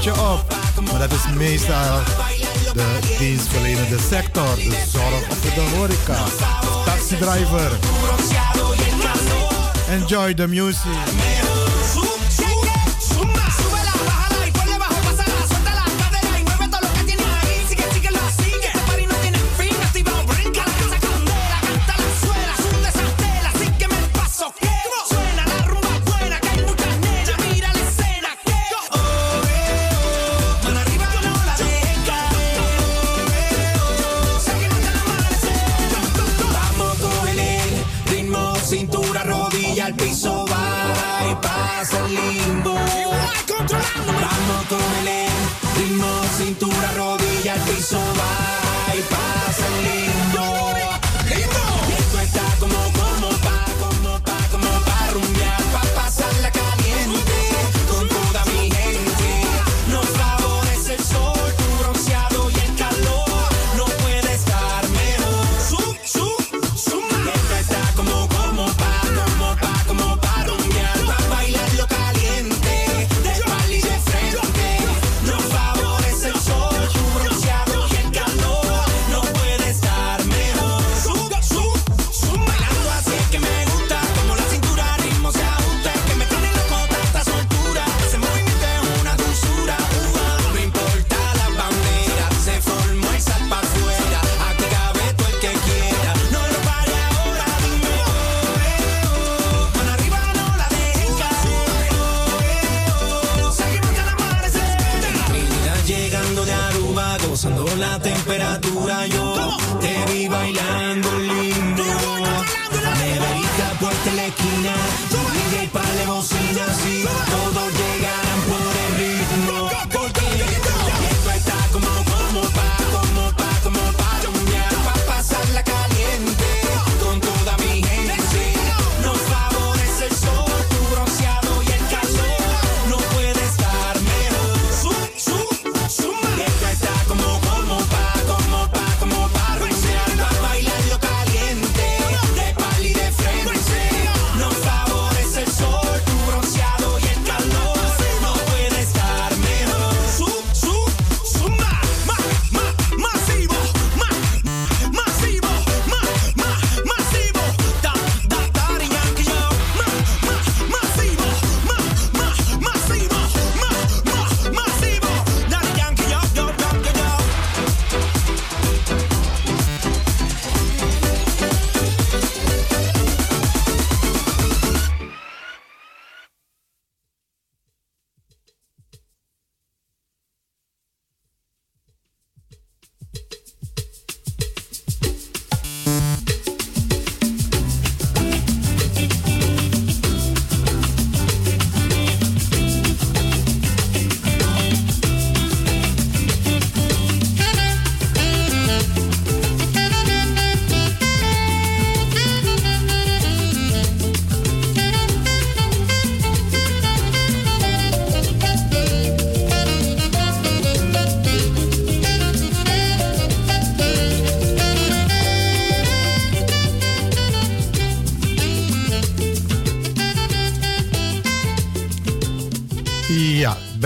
op. Maar dat is meestal de dienstverlenende sector, de zorg op de horeca, taxidriver. Enjoy the music.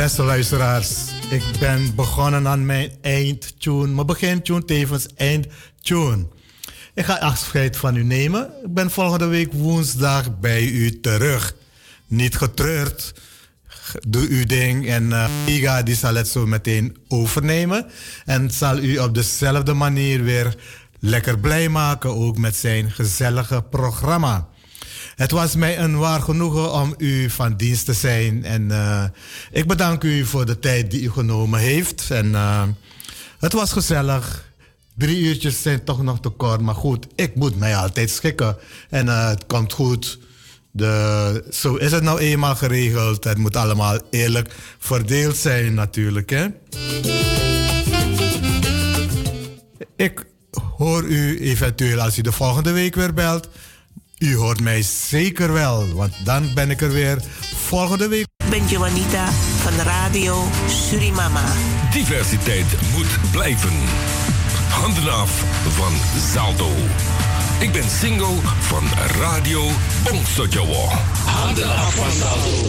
Beste luisteraars, ik ben begonnen aan mijn eindtune, mijn begintune, tevens eindtune. Ik ga afscheid van u nemen. Ik ben volgende week woensdag bij u terug. Niet getreurd. Doe uw ding en uh, die zal het zo meteen overnemen. En zal u op dezelfde manier weer lekker blij maken, ook met zijn gezellige programma. Het was mij een waar genoegen om u van dienst te zijn. En eh, ik bedank u voor de tijd die u genomen heeft. En eh, het was gezellig. Drie uurtjes zijn toch nog te kort. Maar goed, ik moet mij altijd schikken. En eh, het komt goed. De, zo is het nou eenmaal geregeld. Het moet allemaal eerlijk verdeeld zijn natuurlijk. Hè? Ik hoor u eventueel als u de volgende week weer belt u hoort mij zeker wel, want dan ben ik er weer volgende week. ben Joanita van Radio Surimama. Diversiteit moet blijven. Handen af van Zalto. Ik ben single van Radio Bongsojowo. Handen af van Zalto.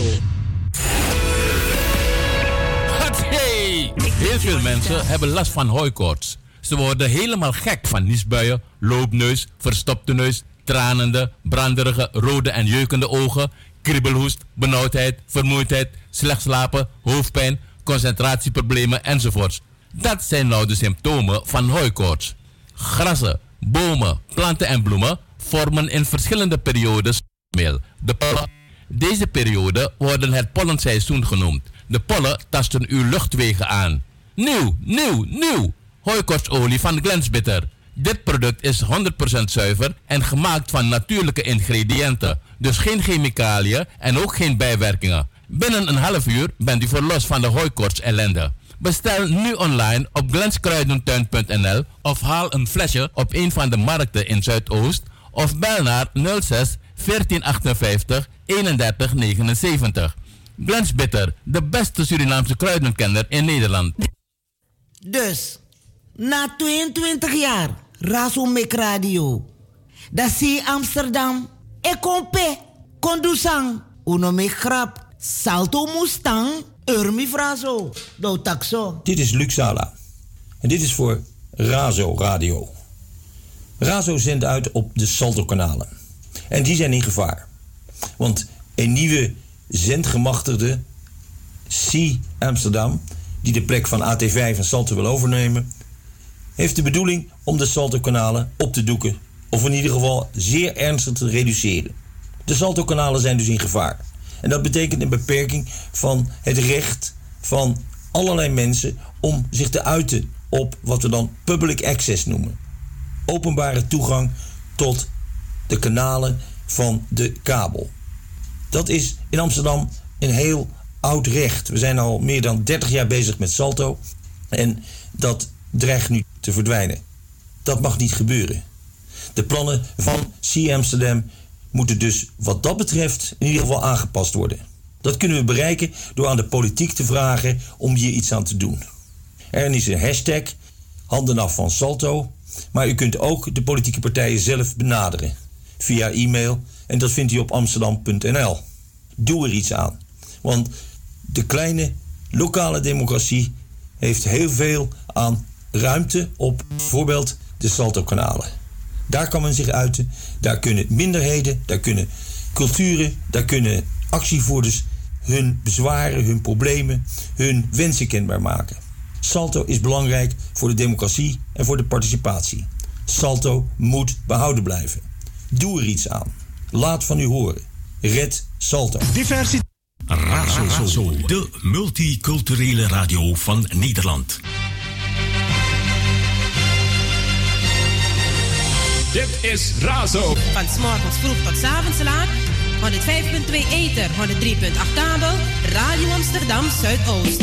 Hey! Heel veel mensen hebben last van hooikoorts. Ze worden helemaal gek van niesbuien, loopneus, verstopte neus, tranende, branderige, rode en jeukende ogen, kriebelhoest, benauwdheid, vermoeidheid, slecht slapen, hoofdpijn, concentratieproblemen enzovoorts. Dat zijn nou de symptomen van hooikoorts. Grassen, bomen, planten en bloemen vormen in verschillende periodes. De pollen. Deze periode worden het pollenseizoen genoemd. De pollen tasten uw luchtwegen aan. Nieuw, nieuw, nieuw! Hooikortsolie van Glensbitter. Dit product is 100% zuiver en gemaakt van natuurlijke ingrediënten. Dus geen chemicaliën en ook geen bijwerkingen. Binnen een half uur bent u verlost van de hooikorts ellende. Bestel nu online op glenskruidentuin.nl of haal een flesje op een van de markten in Zuidoost of bel naar 06 1458 31 79. Glens Bitter, de beste Surinaamse kruidenkenner in Nederland. Dus, na 22 jaar, Razo Radio. Dat zie Amsterdam. Ik kom pe, kondusang, uno me grap, salto mustang, urmi frazo, do taxo. Dit is Luxala. En dit is voor Razo Radio. Razo zendt uit op de Salto-kanalen. En die zijn in gevaar. Want een nieuwe zendgemachtigde, C Amsterdam, die de plek van AT5 en Salto wil overnemen, heeft de bedoeling om de Salto-kanalen op te doeken. Of in ieder geval zeer ernstig te reduceren. De Salto-kanalen zijn dus in gevaar. En dat betekent een beperking van het recht van allerlei mensen om zich te uiten op wat we dan public access noemen. Openbare toegang tot de kanalen van de kabel. Dat is in Amsterdam een heel oud recht. We zijn al meer dan 30 jaar bezig met Salto en dat dreigt nu te verdwijnen. Dat mag niet gebeuren. De plannen van C Amsterdam moeten dus wat dat betreft in ieder geval aangepast worden. Dat kunnen we bereiken door aan de politiek te vragen om hier iets aan te doen. Er is een hashtag, handen af van Salto, maar u kunt ook de politieke partijen zelf benaderen via e-mail en dat vindt u op amsterdam.nl. Doe er iets aan, want de kleine lokale democratie heeft heel veel aan ruimte op bijvoorbeeld de Salto-kanalen. Daar kan men zich uiten, daar kunnen minderheden, daar kunnen culturen, daar kunnen actievoerders hun bezwaren, hun problemen, hun wensen kenbaar maken. Salto is belangrijk voor de democratie en voor de participatie. Salto moet behouden blijven. Doe er iets aan. Laat van u horen. Red Salto. Diversie. Razo, de multiculturele radio van Nederland. Dit is Razo. Van s'morgens vroeg tot avonds laat. 105.2 Ether, 103.8 kabel. Radio Amsterdam Zuidoost.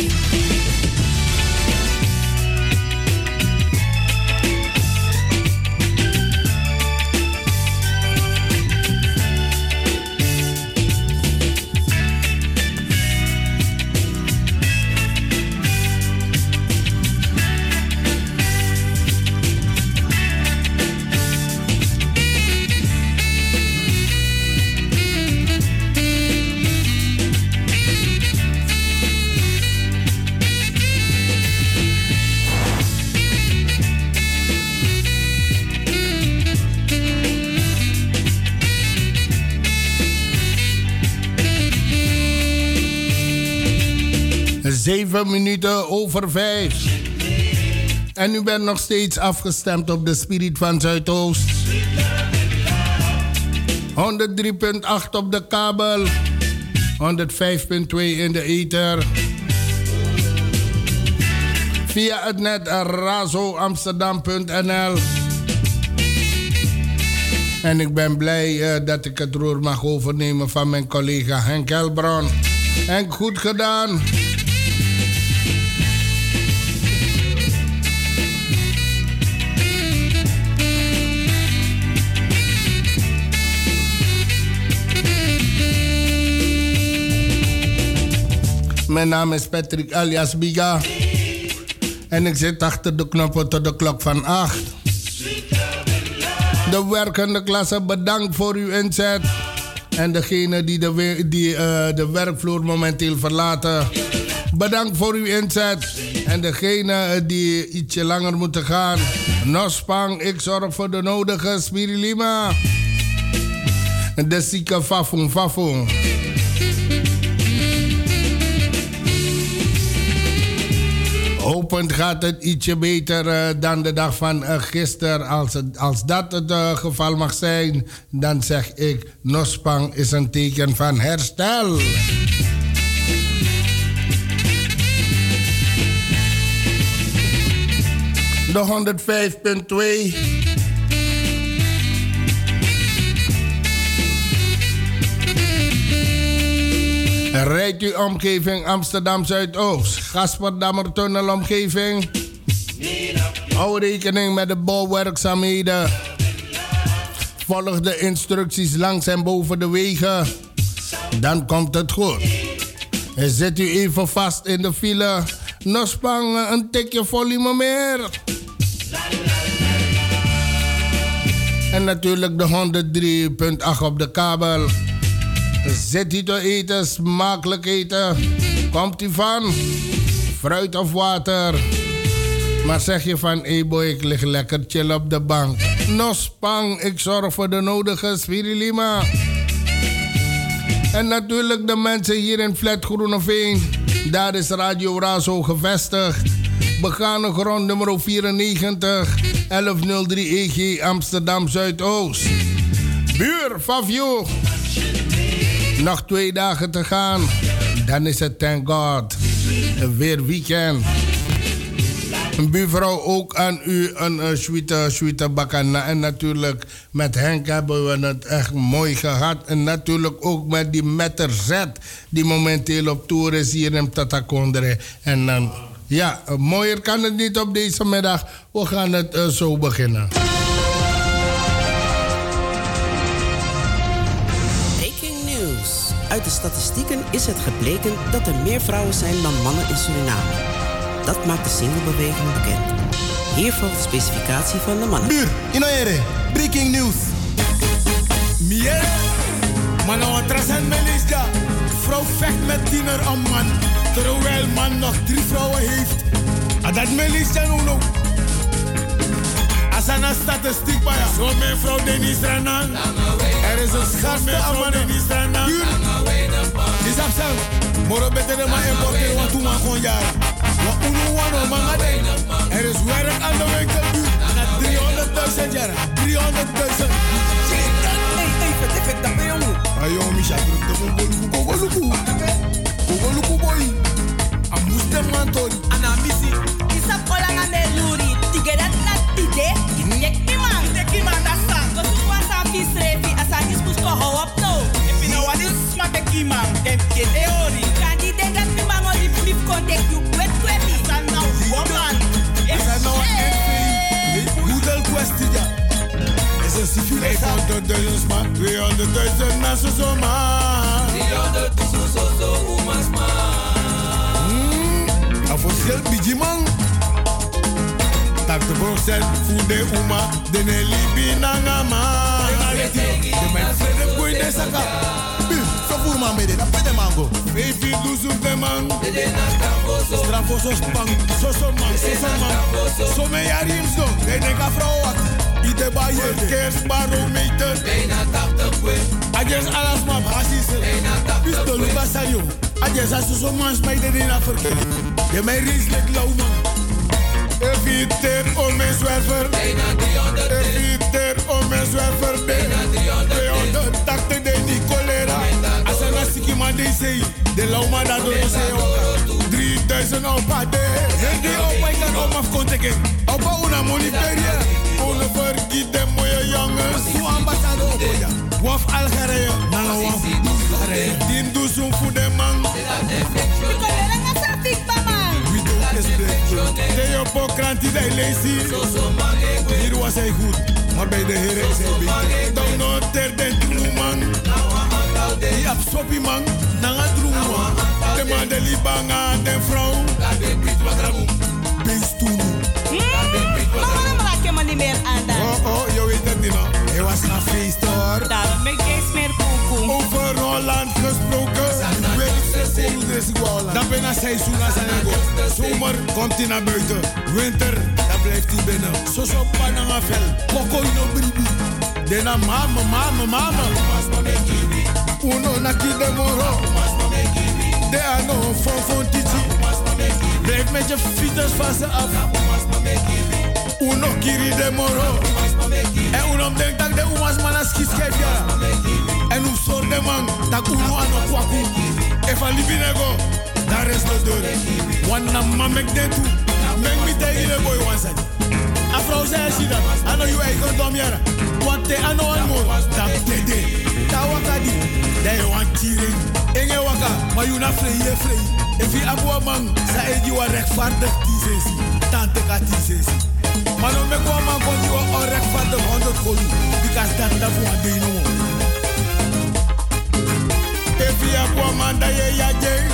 Zeven minuten over vijf. En u bent nog steeds afgestemd op de Spirit van Zuidoost. 103.8 op de kabel. 105.2 in de ether. Via het net razoamsterdam.nl. En ik ben blij eh, dat ik het roer mag overnemen van mijn collega Henk Elbron. Henk, goed gedaan. Mijn naam is Patrick alias Biga. En ik zit achter de knoppen tot de klok van 8. De werkende klasse bedankt voor uw inzet. En degene die de, die, eh, de werkvloer momenteel verlaten. Bedankt voor uw inzet. En degene eh, die ietsje langer moeten gaan. Nospang, ik zorg voor de nodige spirilima. De zieke fafung fafung. Hopend gaat het ietsje beter eh, dan de dag van uh, gisteren. Als, als dat het eh, geval mag zijn, dan zeg ik: Nospang is een teken van herstel. De 105.2. Rijdt u omgeving Amsterdam Zuidoost, Gasperdammer tunnelomgeving? Hou rekening met de bouwwerkzaamheden. Volg de instructies langs en boven de wegen. Dan komt het goed. Zet u even vast in de file. Nospang een tikje volume meer. En natuurlijk de 103.8 op de kabel. Zit u te eten, smakelijk eten. Komt u van? Fruit of water? Maar zeg je van, hé boy, ik lig lekker chill op de bank. Nospang, ik zorg voor de nodige spirilima. En natuurlijk de mensen hier in Flat Groeneveen. Daar is Radio Razo gevestigd. Begane grond nummer 94, 1103 EG Amsterdam Zuidoost. Buur, Favio. Nog twee dagen te gaan. Dan is het thank God. Weer weekend. Buurvrouw, ook aan u een uh, sweete, sweete bakana. En natuurlijk met Henk hebben we het echt mooi gehad. En natuurlijk ook met die Metter Z, die momenteel op tour is hier in Tatakondre. En dan, ja, mooier kan het niet op deze middag. We gaan het zo beginnen. Statistieken is het gebleken dat er meer vrouwen zijn dan mannen in Suriname. Dat maakt de singlebeweging bekend. Hier volgt de specificatie van de mannen. Buur, Inoere, breaking news. Mier, trasend Melisja. Vrouw vecht met tiener om man. Terwijl man nog drie vrouwen heeft. En dat Melisja nu nog. Een statistiek bij Zo mijn vrouw Denis Renan. Er is een schatste aan man Denis Renan. Is zo? Moro beter de man importeren want toen man gewoon jaren. Wat uno wano manga de. Er is werk aan de winkel nu. Na 300.000 jaar. 300.000. Hey, hey, vet, vet, dat ben je jongen. Ayo, Misha, druk de kogoluku, kogoluku. Kogoluku boy. Amus de man tori. Ana misi. Isa kola na me luri. Tigere na tide. Inyek iman. Inyek iman da sang. Kosu kwa sa bisrefi. Asa diskus ko hou up no. Saka. Voer man bij dit, dat pet de mango. Baby lose op de man. Strafo zo spang. Zo zo man, zo zo man. Zo me jarim zo. De neka vrouw wat. Ide ba je kers barometer. Bijna 80 we. Ajes alas ma basis. Bijna 80 we. Pisto lupa sayo. Ajes asu zo man smij de dina verkeer. Je mij rieslik lauw man. Eviter om mijn zwerver. Bijna 300 Eviter om mijn zwerver. Bijna 300 man die zei. De lauw man dat door de 3000 op pade. Heel die op ik kan om afkonteken. Op een money peria. Ole vergiet de mooie jongens. Zo op ja. Waf Algerije. Nana waf Algerije. Dien doe zo'n voor de man. De op kranti de lazy. Hier was hij goed, maar bij de heren is hij beter. Dan nog ter den troe Die absorbi man, nanga man. de man de libanga de de bit aan dan? Oh, oh, je weet het niet nog. Hij was naar feest hoor. Daarom ben ik geen meer poekoe. Over Holland gesproken. Dan ben je seizoen als gaat. Zomer komt hij naar buiten. Winter, dan blijft hij binnen. Zo zo panama vel. Koko ino bribi. Dena mama, mama, mama. Uno na kide moro. De ano fon fon titi. Blijf met je fietsers van ze af. Uno kiri de moro. En uno denkt dat de manas kiskef ja. En u soort de man dat uno ano kwaku. If I live in ego, daar is de deur. Wanna mamek de tu. Mek mi te ile boy wansan. Afro zei si dat. Ano you eigen dom yara. Want te ano an mo. Dat dede. Ta waka di. Da je want tiring. Enge waka. Maar you na vrij je vrij. If you abu man. Sa e die wa rechtvaardig tizesi. Tante ka tizesi. Maar no mek wa man kon die wa onrechtvaardig 100 kolu. Because dat dat voor een no more. Efi abua manda ye ya jeng.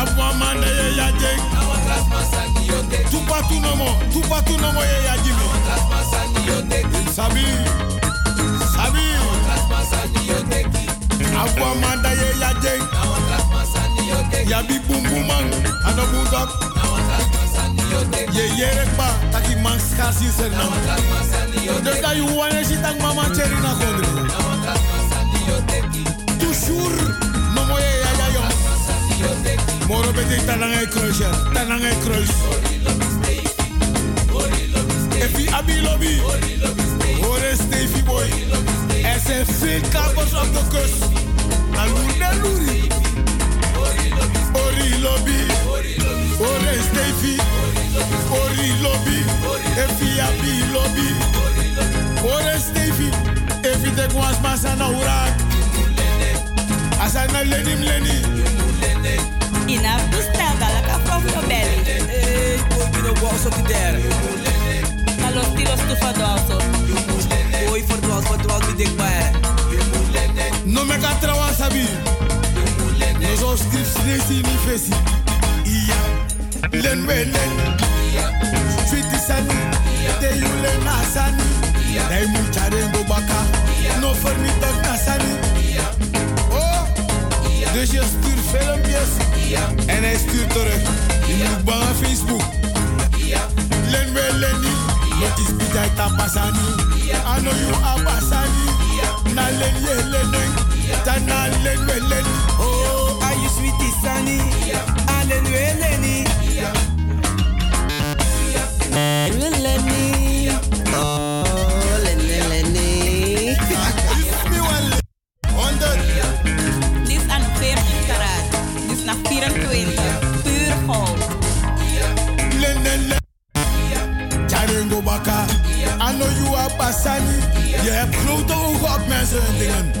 Abua manda ye ya jeng. Tupa tu nomo, tupa tu nomo ye ya jimi. Sabi, sabi. Bi bum bumang, ano bundok. Ye yerek ba, man dat je na kondre. Toujours, Moro tanang ay kruis ya, tanang ay kruis. Efi abi lobby, ore Stevie boy. Er zijn veel kapers op de kust. Alune luri. Ori lobby, ore Stevie. Ori lobby, efi abi lobby. Ore Stevie, efi de kwas masana urak. Asana lenim leni. Enough to stand like a from your belly. Hey, boy, you know what so there. Na los tiros tu fadoso. Boy, for dwals, for dwals, we dik bij. No me ka trawa sabi. No zo scripts nesi ni fesi. Iya. Len we len. Sweetie sani. De you len asani. Dai mu charengo baka. No vernietig nasani. Oh. Dus je stuurt filmpjes. En hij stuurt terug. Je moet bang aan Facebook. Len we leni. Notice bijai tapasani. I know you abasani. Na len ye leneng. Tana len we leni. Oh, are you sweetie sunny? Allen Weleni. Lenny. Oh, 24. Puur goud. Len len len. Charengo baka. I know you abasani. Je hebt grote ogen op mensen en dingen.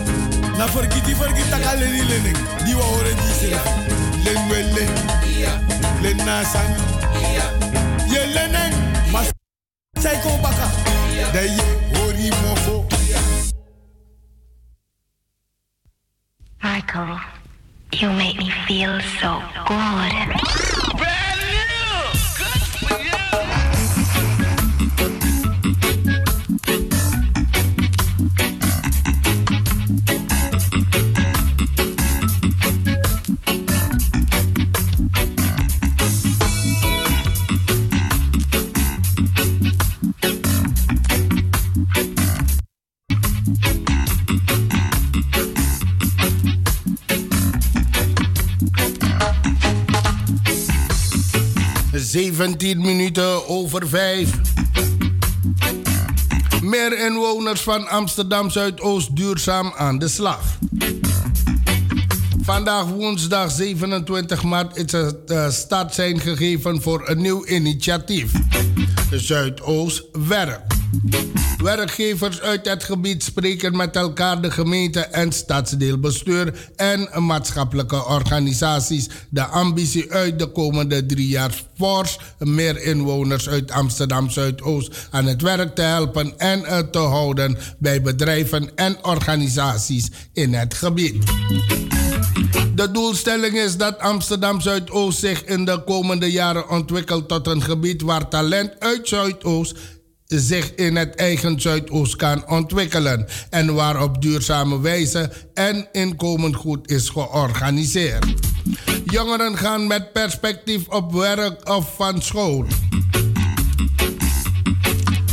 Na vergiet die vergiet tak alleen die lening. Die we horen die zin. Len we len. Len na sang. Je lening. Maar zij ko baka. Dat je hori mofo. Michael, you make me feel so good. Zeventien minuten over vijf. Meer inwoners van Amsterdam Zuidoost duurzaam aan de slag. Vandaag woensdag 27 maart is het uh, start zijn gegeven voor een nieuw initiatief. Zuidoost werkt. Werkgevers uit het gebied spreken met elkaar de gemeente en stadsdeelbestuur en maatschappelijke organisaties de ambitie uit de komende drie jaar fors meer inwoners uit Amsterdam Zuidoost aan het werk te helpen en te houden bij bedrijven en organisaties in het gebied. De doelstelling is dat Amsterdam Zuidoost zich in de komende jaren ontwikkelt tot een gebied waar talent uit Zuidoost zich in het eigen Zuidoost kan ontwikkelen en waar op duurzame wijze en inkomend goed is georganiseerd. Jongeren gaan met perspectief op werk of van school.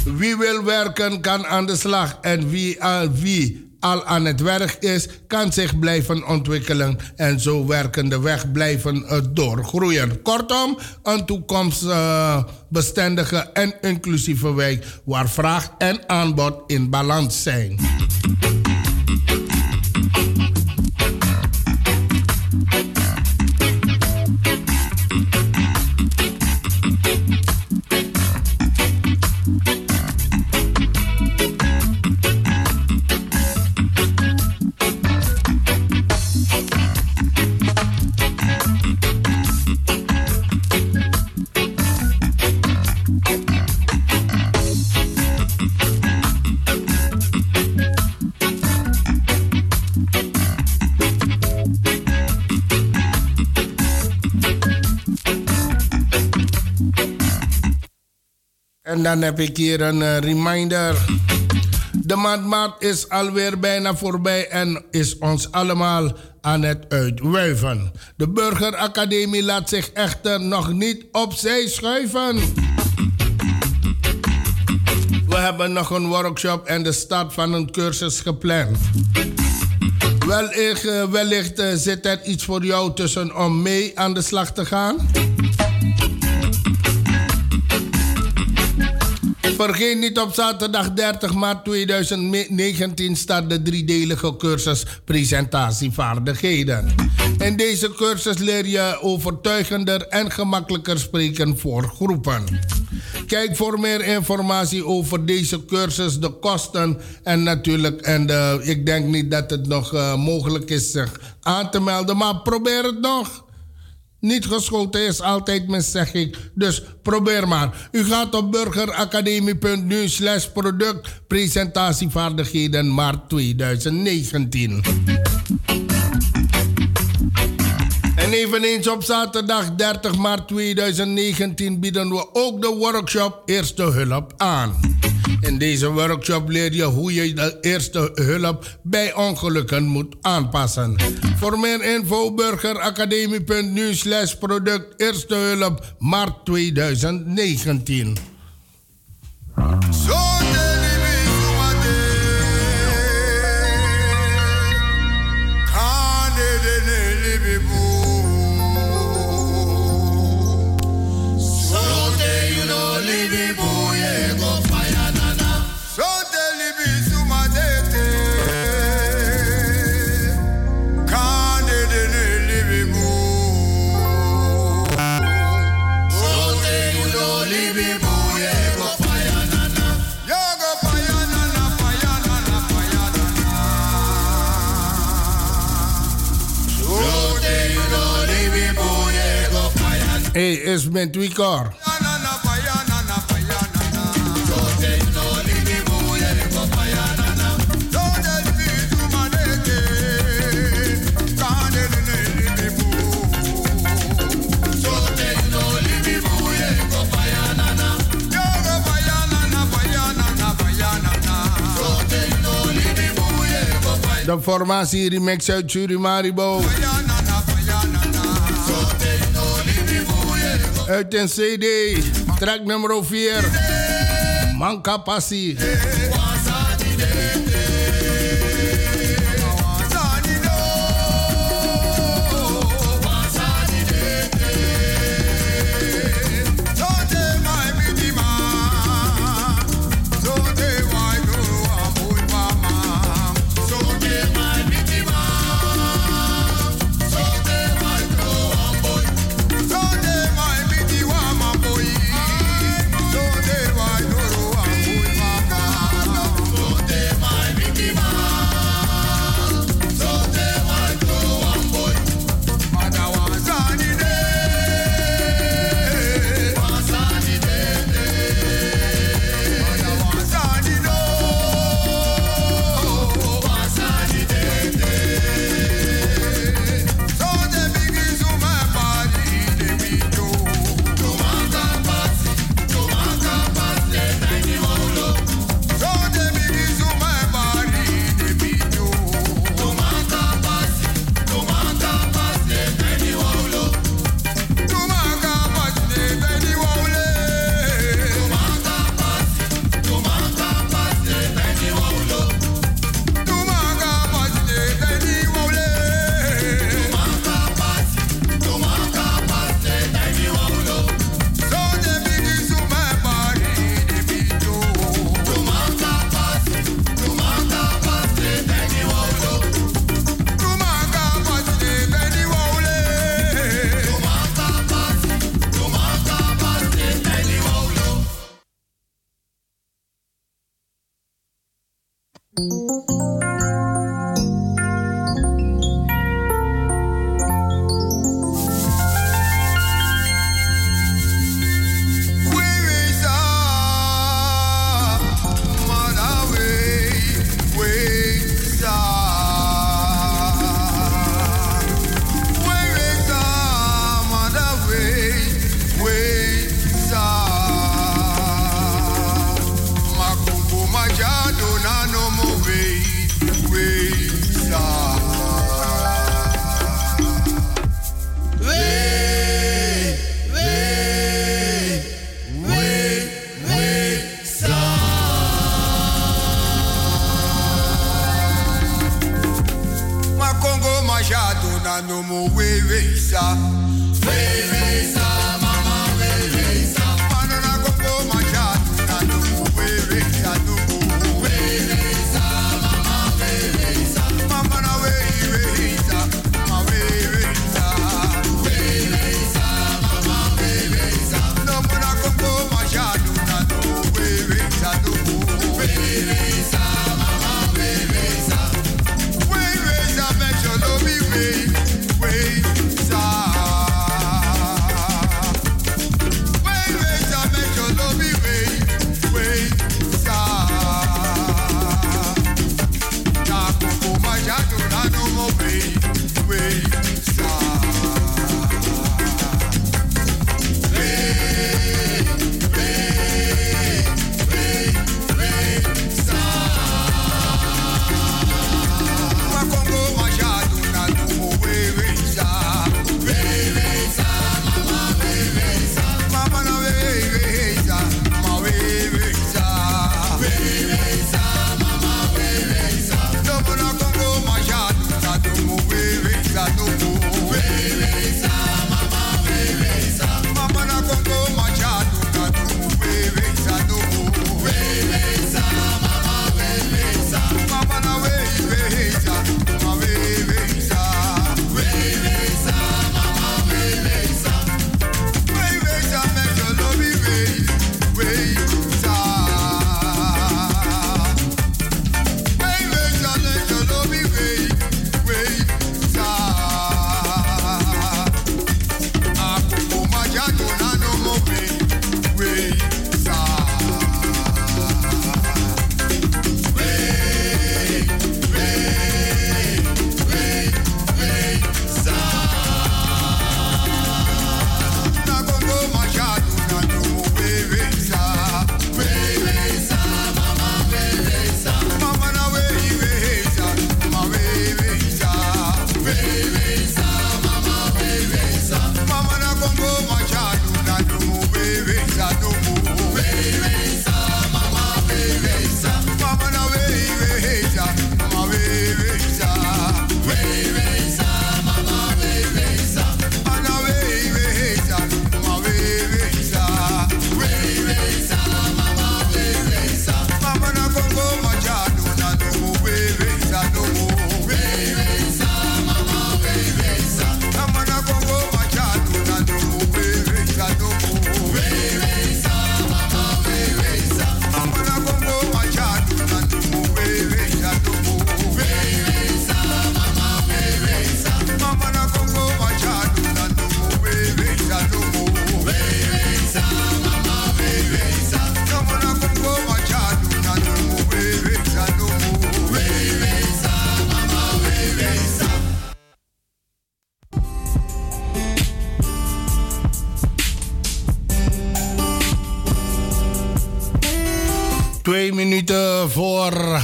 Wie wil werken kan aan de slag en wie, al wie al aan het werk is, kan zich blijven ontwikkelen en zo werkende weg blijven uh, doorgroeien. Kortom, een toekomstbestendige uh, en inclusieve wijk waar vraag en aanbod in balans zijn. Dan heb ik hier een uh, reminder. De maand maart is alweer bijna voorbij en is ons allemaal aan het uitwuiven. De Burgeracademie laat zich echter nog niet opzij schuiven. We hebben nog een workshop en de start van een cursus gepland. Wellicht, uh, wellicht uh, zit er iets voor jou tussen om mee aan de slag te gaan. Vergeet niet op zaterdag 30 maart 2019 start de driedelige cursus Presentatievaardigheden. In deze cursus leer je overtuigender en gemakkelijker spreken voor groepen. Kijk voor meer informatie over deze cursus, de kosten en natuurlijk, en de, ik denk niet dat het nog uh, mogelijk is zich aan te melden, maar probeer het nog. Niet geschoten is altijd mis, zeg ik. Dus probeer maar. U gaat op burgeracademie.nu slash product presentatievaardigheden maart 2019. En eveneens op zaterdag 30 maart 2019 bieden we ook de workshop Eerste Hulp aan. In deze workshop leer je hoe je de eerste hulp bij ongelukken moet aanpassen. Voor meer info burgeracademie.nu slash product Eerste Hulp maart 2019. Zo Hey, is met Wikor. De formatie remix uit Surimaribo. Uit een CD, track nummer 4. Manka Passie.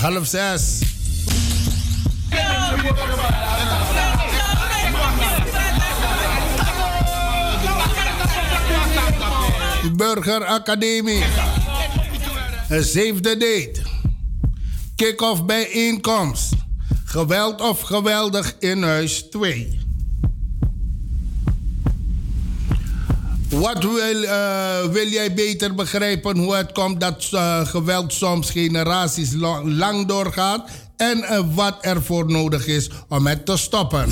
half zes. Burger Academie. Een zevende date. Kick-off bijeenkomst. Geweld of geweldig in huis 2. Wat wil, eh, wil jij beter begrijpen hoe het komt dat eh, geweld soms generaties lang, doorgaat en uh, wat ervoor nodig is om het te stoppen?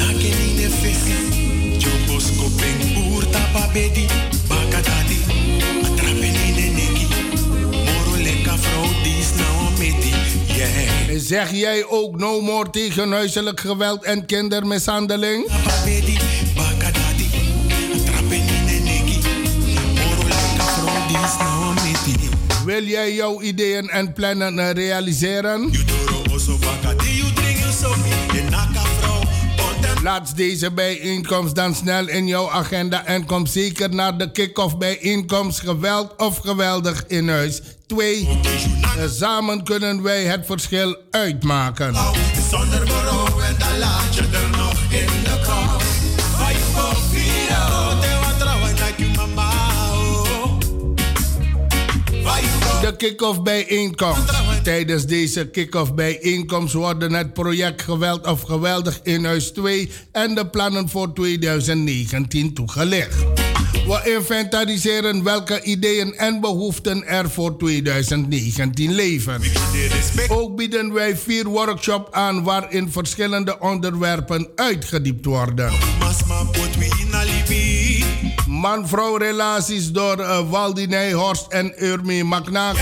Zeg jij ook no more tegen huiselijk geweld en kindermishandeling? Wil jij jouw ideeën en plannen eh, realiseren? Plaats deze bijeenkomst dan snel in jouw agenda en kom zeker naar de kick-off bijeenkomst Geweld of Geweldig in Huis 2. Eh, Samen kunnen wij het verschil uitmaken. Zonder en dan laat je er nog in kick-off bijeenkomst. Tijdens deze kick-off bijeenkomst worden het project Geweld of Geweldig in Huis 2 en de plannen voor 2019 toegelicht. We inventariseren welke ideeën en behoeften er voor 2019 leven. Ook bieden wij vier workshops aan waarin verschillende onderwerpen uitgediept worden. Man-vrouw relaties door uh, Waldi Nijhorst en Urmi Maknak.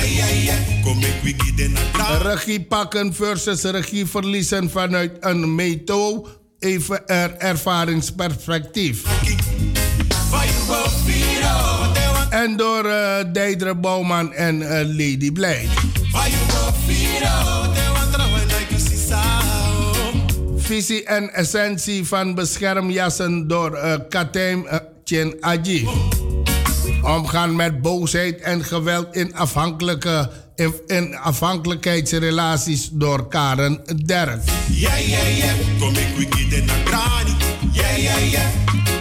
Regie pakken versus regie verliezen vanuit een meto even er ervaringsperspectief. En door uh, Deidre Bouwman en uh, Lady Blij. Visie en essentie van beschermjassen door uh, Katem Chen Aji. Omgaan met boosheid en geweld in, afhankelijke, in, afhankelijkheidsrelaties door Karen Derk. Yeah, yeah, yeah. Kom ik wiki de na grani. Yeah, yeah, yeah.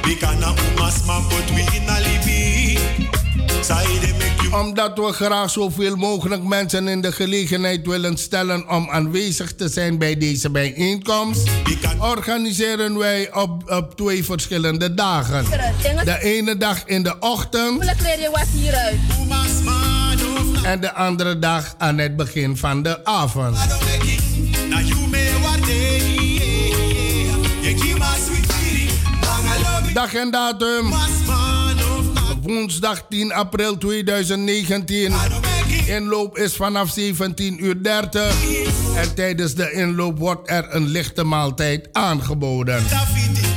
We kan na umas ma put we in Omdat we graag zoveel mogelijk mensen in de gelegenheid willen stellen om aanwezig te zijn bij deze bijeenkomst, organiseren wij op, op twee verschillende dagen. De ene dag in de ochtend en de andere dag aan het begin van de avond. Dag en datum. Woensdag 10 april 2019. Inloop is vanaf 17.30 uur 30. En tijdens de inloop wordt er een lichte maaltijd aangeboden.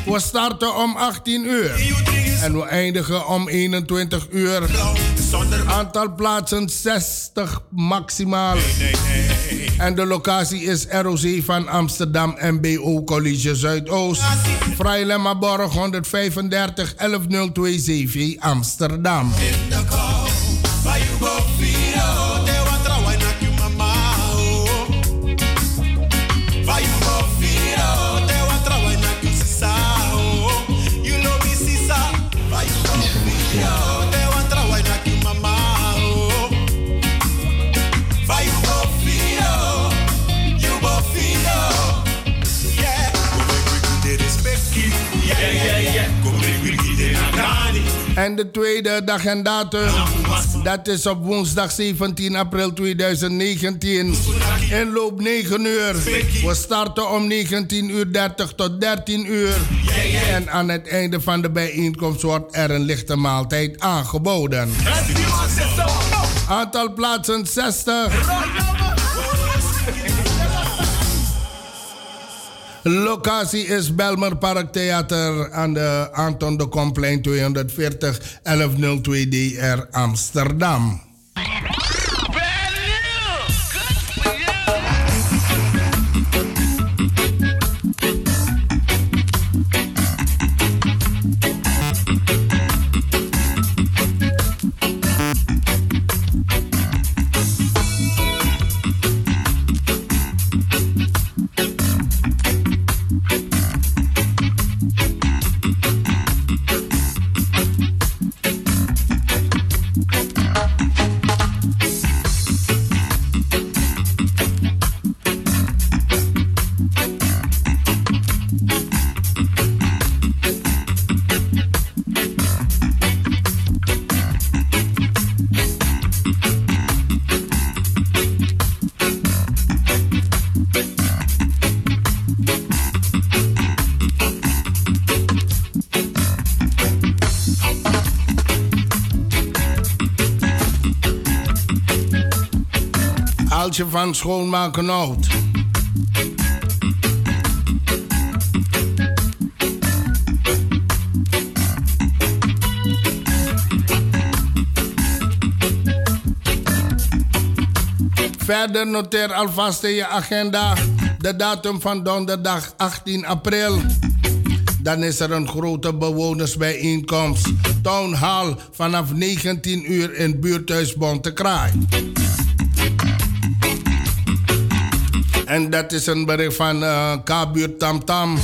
We starten om 18 uur. En we eindigen om 21 uur. Aantal plaatsen 60 maximaal. En de locatie is ROC van Amsterdam MBO College Zuidoost. Vrijlemmerborg 135 11027 Amsterdam. En de tweede dag en datum, dat is op woensdag 17 april 2019. Inloop 9 uur. We starten om 19 uur 30 tot 13 uur. En aan het einde van de bijeenkomst wordt er een lichte maaltijd aangeboden. Aantal plaatsen 60. Locatie is Belmer Park Theater aan de Anton de Komplein 240 1102 DR Amsterdam. van schoonmaken houdt. Verder noteer alvast in je agenda de datum van donderdag 18 april. Dan is er een grote bewonersbijeenkomst. Town Hall vanaf 19 uur in buurthuis Bontekraai. En dat is een bericht van uh, K-buurt Tam Tam.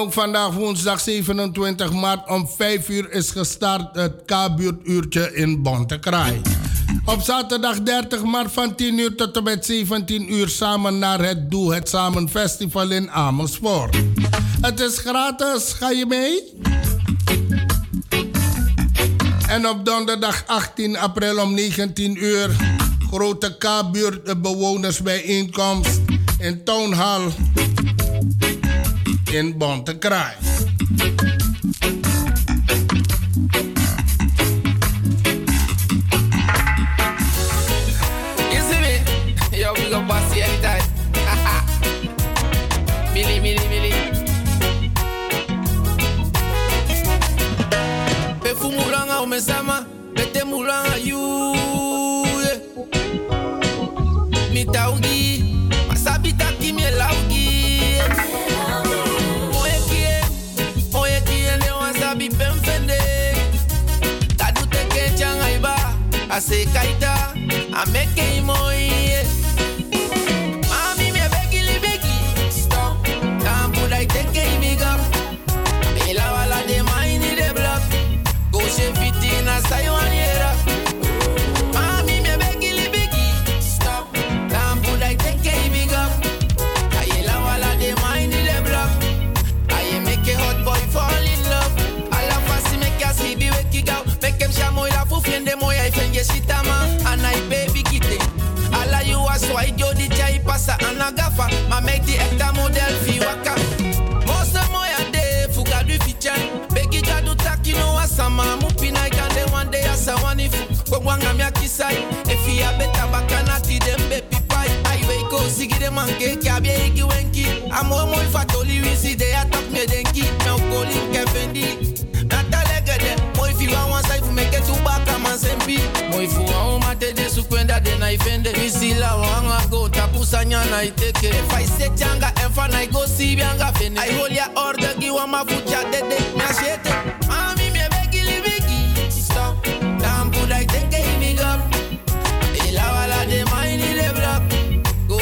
Ook vandaag woensdag 27 maart om 5 uur is gestart het K-buurtuurtje in Bontekraai. Op zaterdag 30 maart van 10 uur tot en met 17 uur samen naar het Doe Het Samen Festival in Amersfoort. Het is gratis, ga je mee? En op donderdag 18 april om 19 uur grote K-buurt bewonersbijeenkomst in Town Hall in Bontekraai. You see me? Yo, we gon' boss you anytime. Millie, millie, millie. Pe fu muranga o mesama, bete muranga you. yeah. Ase kaita, ameke imoye. Mami sigi de manke kabye igi wenki. Amo mo fatoli wisi de atak me denki. Me ukoli kefendi. Natale gede. Mo ifi wa wan sai fu meke tu baka man sempi. Mo ifu wa o mate de de na ifende. Wisi la wanga go tapusa nyana iteke. If I say changa enfa na go si bianga fene. I hold ya order wa mafucha dede. Me ashete.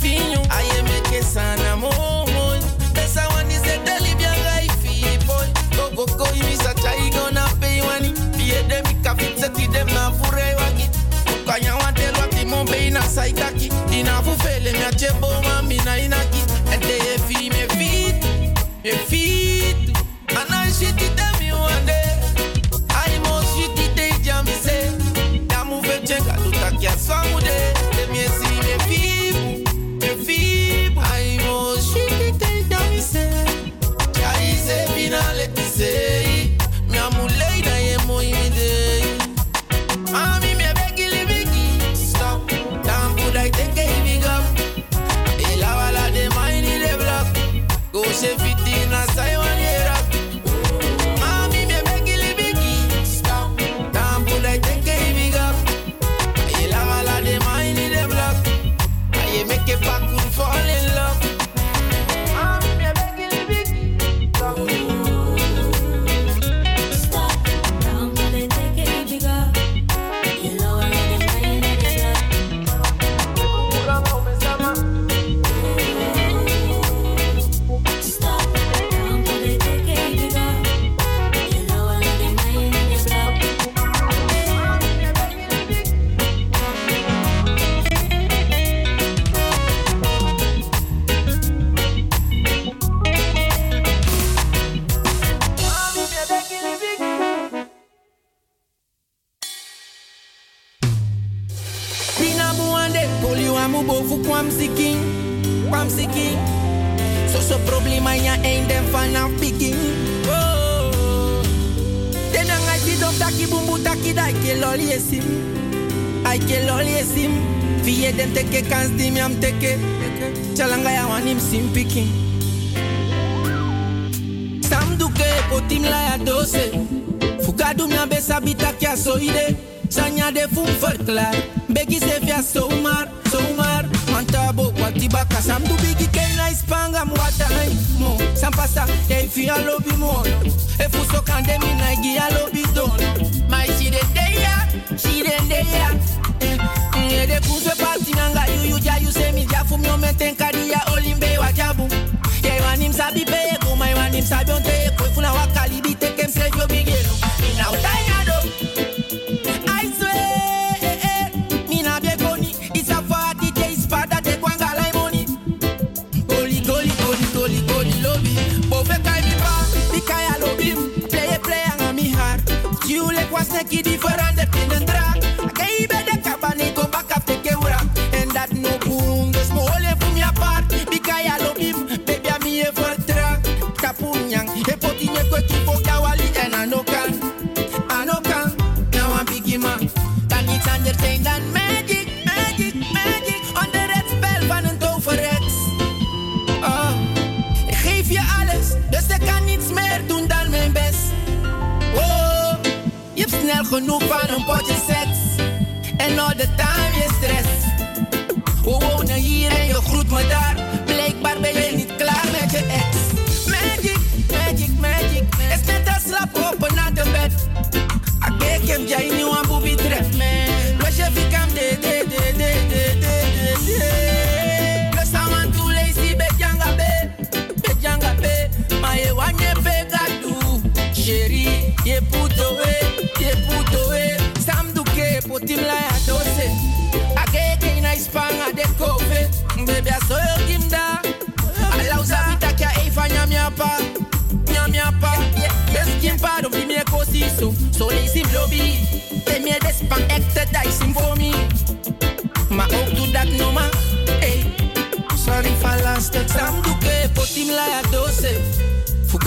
finyu. Aye make sana mo mo. Besa wani bi angai fi boy. Go go go imi sa chai gonna pay wani. Biye dem se ti dem na fure wagi. Kanya wante lwaki ina saitaki Ina fufele mia chebo mami na inaki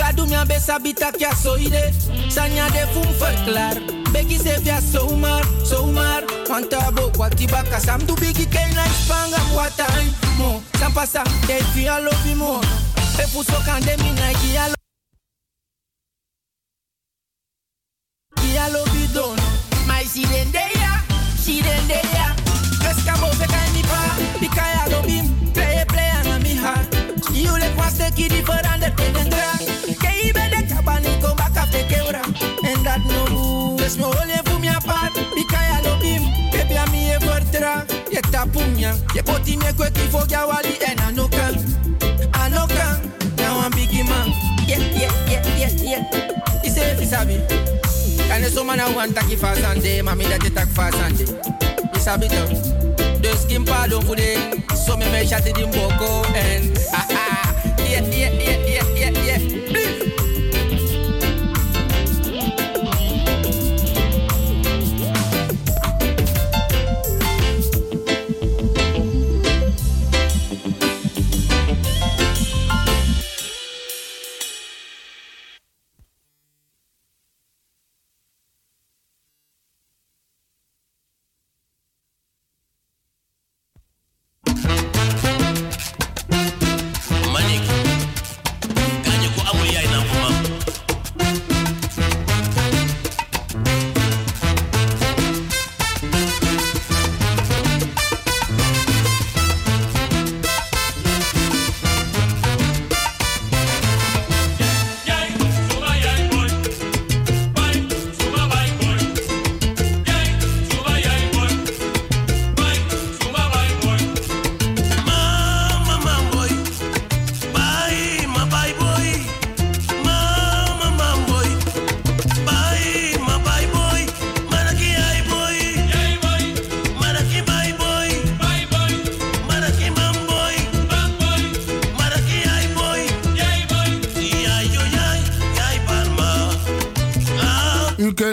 Adu mi abe sabita a soide Sanya de fun verklaar Begi se via zomaar, zomaar Want abo wati baka Sam. Du bigi kei na ispanga watai Mo, sampasa, de fi alofi mo. Efu sokan de mi naiki want taki fa sande, mami dati tak fa sande. Isabito, de skin pardon for kude, so me me shati di mboko and. Ah, ah,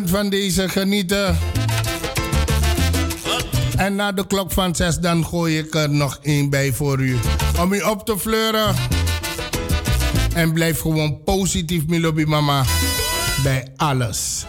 van deze genieten. En na de klok van 6 dan gooi ik er nog één bij voor u. Om u op te fleuren. En blijf gewoon positief, Milobi Mama. Bij alles.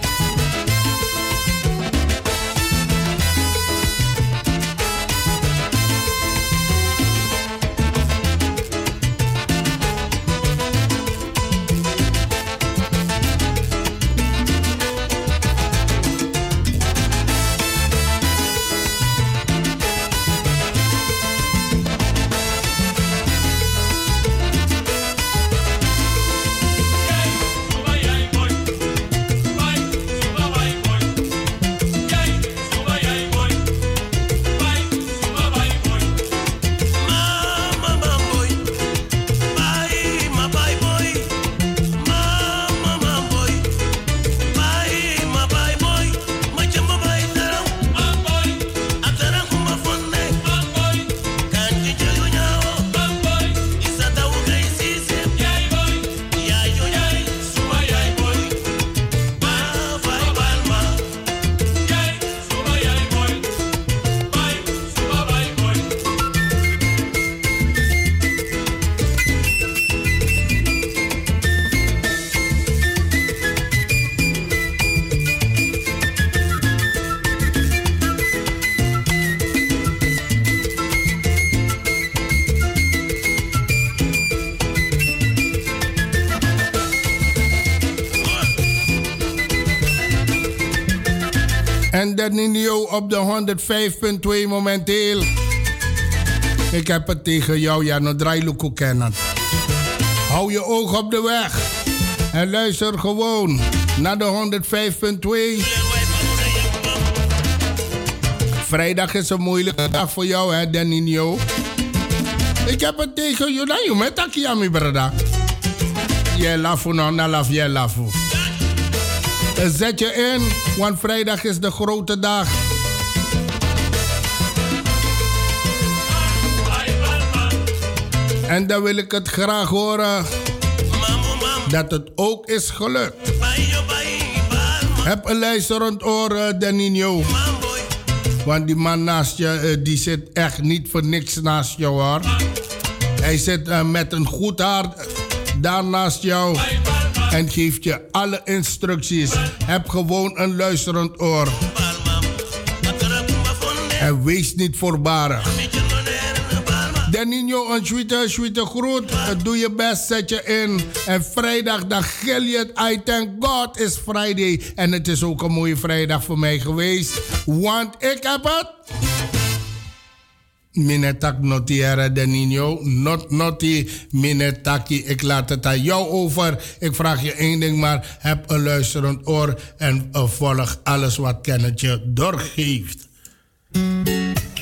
Nino op de 105.2 momenteel. Ik heb het tegen jou, ja, no draailoeko kennen. Hou je oog op de weg. En luister gewoon naar de 105.2. Vrijdag is een moeilijke dag voor jou, hè, Danilo. Ik heb het tegen je, nou, je met Akiami, brada. Je lafu nou, na laf, je lafu. Zet je in, want vrijdag is de grote dag. En dan wil ik het graag horen dat het ook is gelukt. Heb een luisterend oor, Danino. Want die man naast je, uh, die zit echt niet voor niks naast jou hoor. Hij zit uh, met een goed hart daar naast jou en geeft je alle instructies. Heb gewoon een luisterend oor. En wees niet voorbarig. Danino, een sweete, sweete groet. Doe je best, zet je in. En vrijdag, dan gil je het. I thank God is Friday. En het is ook een mooie vrijdag voor mij geweest. Want ik heb het minetak notiera de Nino. Not noti minetaki. Ik laat het aan jou over. Ik vraag je één ding maar. Heb een luisterend oor en uh, volg alles wat Kennetje doorgeeft.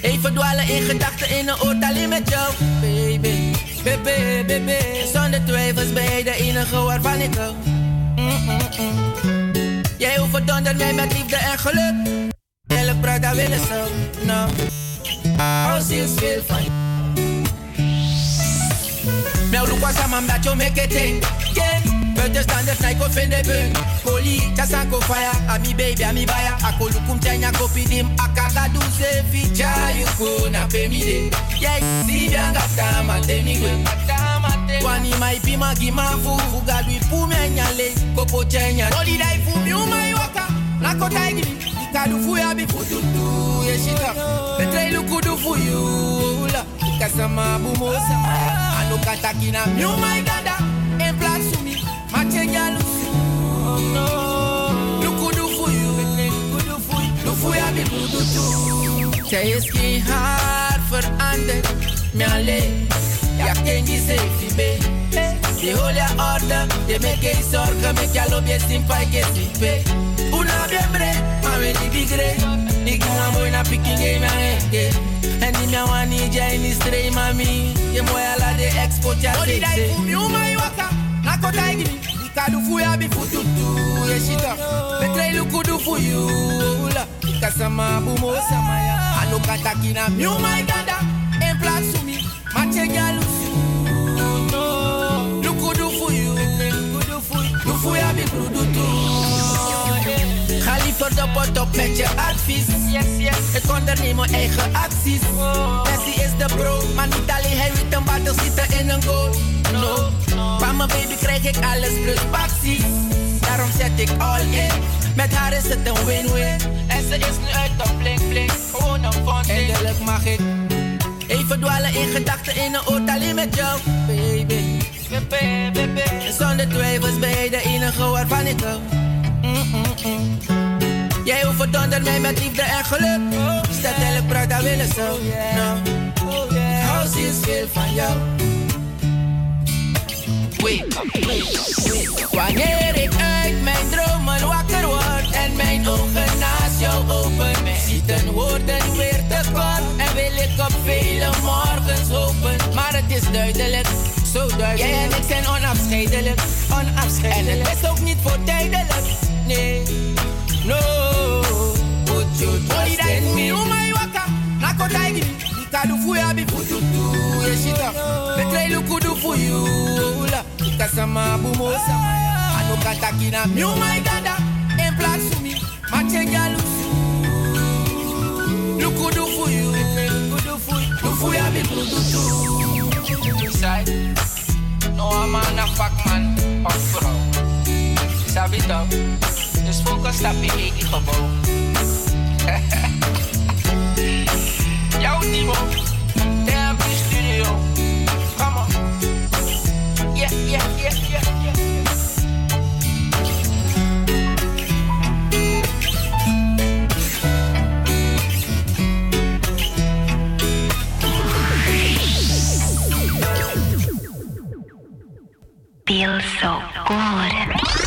Even dwalen in gedachten in een oord alleen met jou, baby. Baby, baby. Zonder twijfels ben jij de enige waarvan ik hou. Mm-mm-mm. Jij overdondert mij met liefde en geluk. Hele Prada willen zo, no. How's you feel fine? Meu look was a that you make it thing. Yeah. Buiten standers na ko finde bun. Poli, tasa ko fire. Ami baby, ami baya. Ako lukum tanya ko pidim. Akaka du se ficha yuko na pemide. Yeah, si bien gata matemi gwe. Wani mai pima gima fu. Fuga lui pu me nyale. Kopo chenya. Oli dai fu mi umai waka. Nako taigi. Ikadu fu ya bi fu tutu. Yeshika. Betre luku du fu you. La. Kasama bumosa. Ano katakina. Mi umai dada. En plaats voor me. Mache galusi. Luku du fu you. Luku du fu you. Du fu ya bi fu tutu. Zij is geen haar veranderd. Me alleen. Ja, ken je safe, hol je orde, die make geen zorgen, make je loop je simpa, je simpe. Una bien bre, ma we di bigre. Gina mooi na picking game na henge. En die mia wani jai ni stray mami. Je mooi ala de export ya Odi dai sekse. fu mi umai waka. Nako taigi mi. Ikadu fu ya bi fu tutu, ye shita. Betre luku du fu you, la. Kasama bumo mi umai dada. En mache. Ga liever de pot op met je advies. Yes, yes. Ik onderneem mijn eigen acties. Messi is de bro, maar niet alleen hij weet een battle zitten in een goal. No, van mijn baby krijg ik alles plus acties. Daarom zet ik all in. Met haar is het een win-win. En ze is nu uit de blink blink. Gewoon een fun Eindelijk mag ik even dwalen in gedachten in een auto alleen met jou, baby. Zonder twijfels ben jij de enige waarvan ik hou. Jij overdondert mij met liefde en geluk. Stel ik praat, dat willen zo. Nou, ik hou zie veel van jou. Wanneer ik uit mijn dromen wakker word en mijn ogen naast jou open, zitten woorden weer te kort en wil ik op vele morgens hopen. Maar het is duidelijk, zo duidelijk. Jij en ik zijn onafscheidelijk, onafscheidelijk. En het is ook niet voor tijdelijk, nee, no. Put you trust in me. Oh my waka, nako daigi. Ika do fu ya bi fu tu tu ye shita. Betre luku do fu you la. Ika sama bumosa. Ano kataki na mi. Oh my dada, en plaats voor me. Machenja lusu. Luku do fu you. Luku do fu you. Do fu ya bi fu No I'm a fuck man. Of vrouw. Sabi toch? Dus focus op je eigen gebouw. Jouw Timo, Damn Studio. Come on. Yeah, yeah, yeah, yeah, yeah. Feel so good.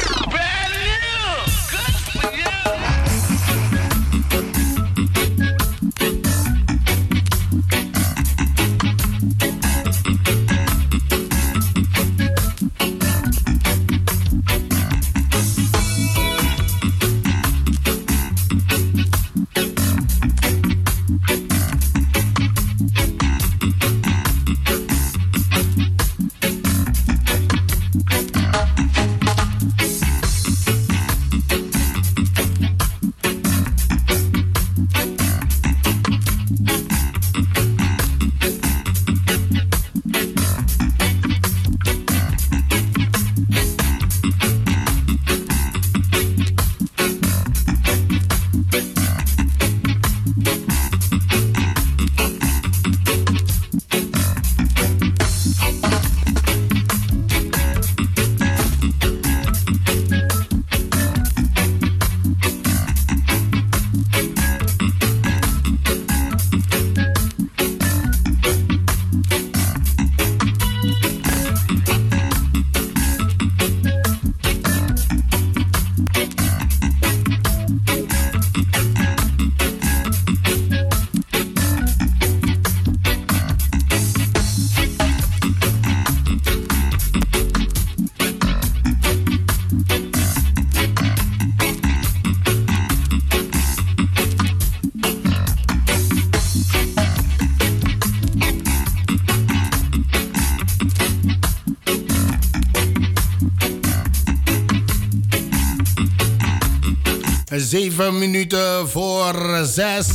Zeven minuten voor zes.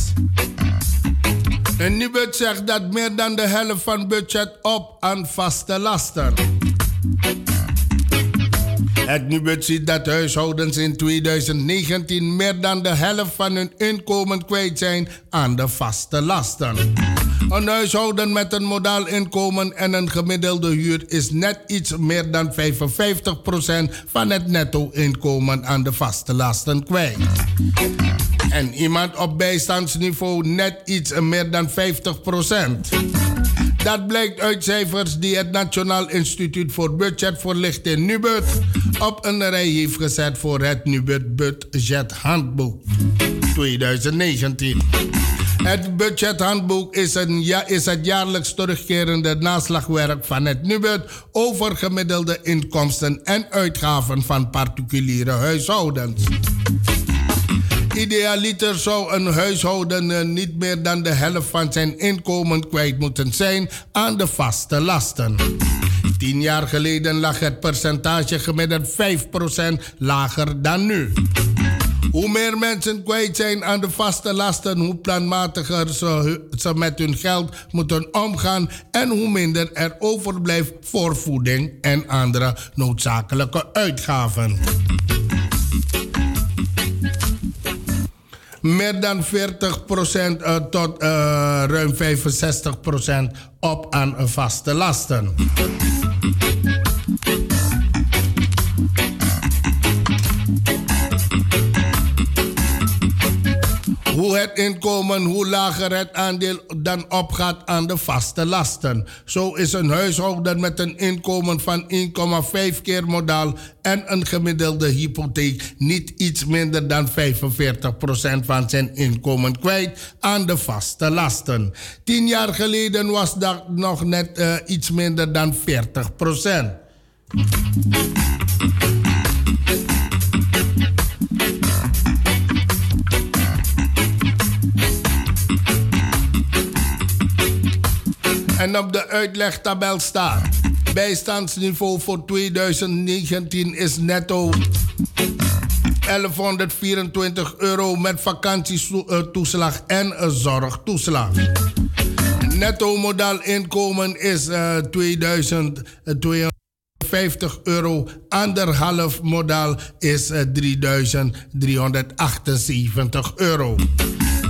Een Nibud zegt dat meer dan de helft van budget op aan vaste lasten. Het Nibud ziet dat huishoudens in 2019 meer dan de helft van hun inkomen kwijt zijn aan de vaste lasten. Een huishouden met een modaal inkomen en een gemiddelde huur is net iets meer dan 55% van het netto-inkomen aan de vaste lasten kwijt. En iemand op bijstandsniveau net iets meer dan 50%. Dat blijkt uit cijfers die het Nationaal Instituut voor Budgetvoorlichting Nubud op een rij heeft gezet voor het Nubud Budget Handboek 2019. Het budgethandboek is, een ja, is het jaarlijks terugkerende naslagwerk van het NUBUD over gemiddelde inkomsten en uitgaven van particuliere huishoudens. Idealiter zou een huishouden niet meer dan de helft van zijn inkomen kwijt moeten zijn aan de vaste lasten. Tien jaar geleden lag het percentage gemiddeld 5% lager dan nu. Hoe meer mensen kwijt zijn aan de vaste lasten, hoe planmatiger ze, met hun geld moeten omgaan en hoe minder er overblijft voor voeding en andere noodzakelijke uitgaven. Meer dan 40% uh, tot uh, ruim 65% op aan vaste lasten. Het inkomen, hoe lager het aandeel dan opgaat aan de vaste lasten. Zo is een huishouden met een inkomen van 1,5 keer modaal en een gemiddelde hypotheek niet iets minder dan 45% van zijn inkomen kwijt aan de vaste lasten. Tien jaar geleden was dat nog net uh, iets minder dan 40%. En op de uitlegtabel staat: bijstandsniveau voor 2019 is netto 1124 euro met vakantietoeslag en zorgtoeslag. Netto modaal inkomen is uh, 2250 euro. Anderhalf modaal is uh, 3378 euro.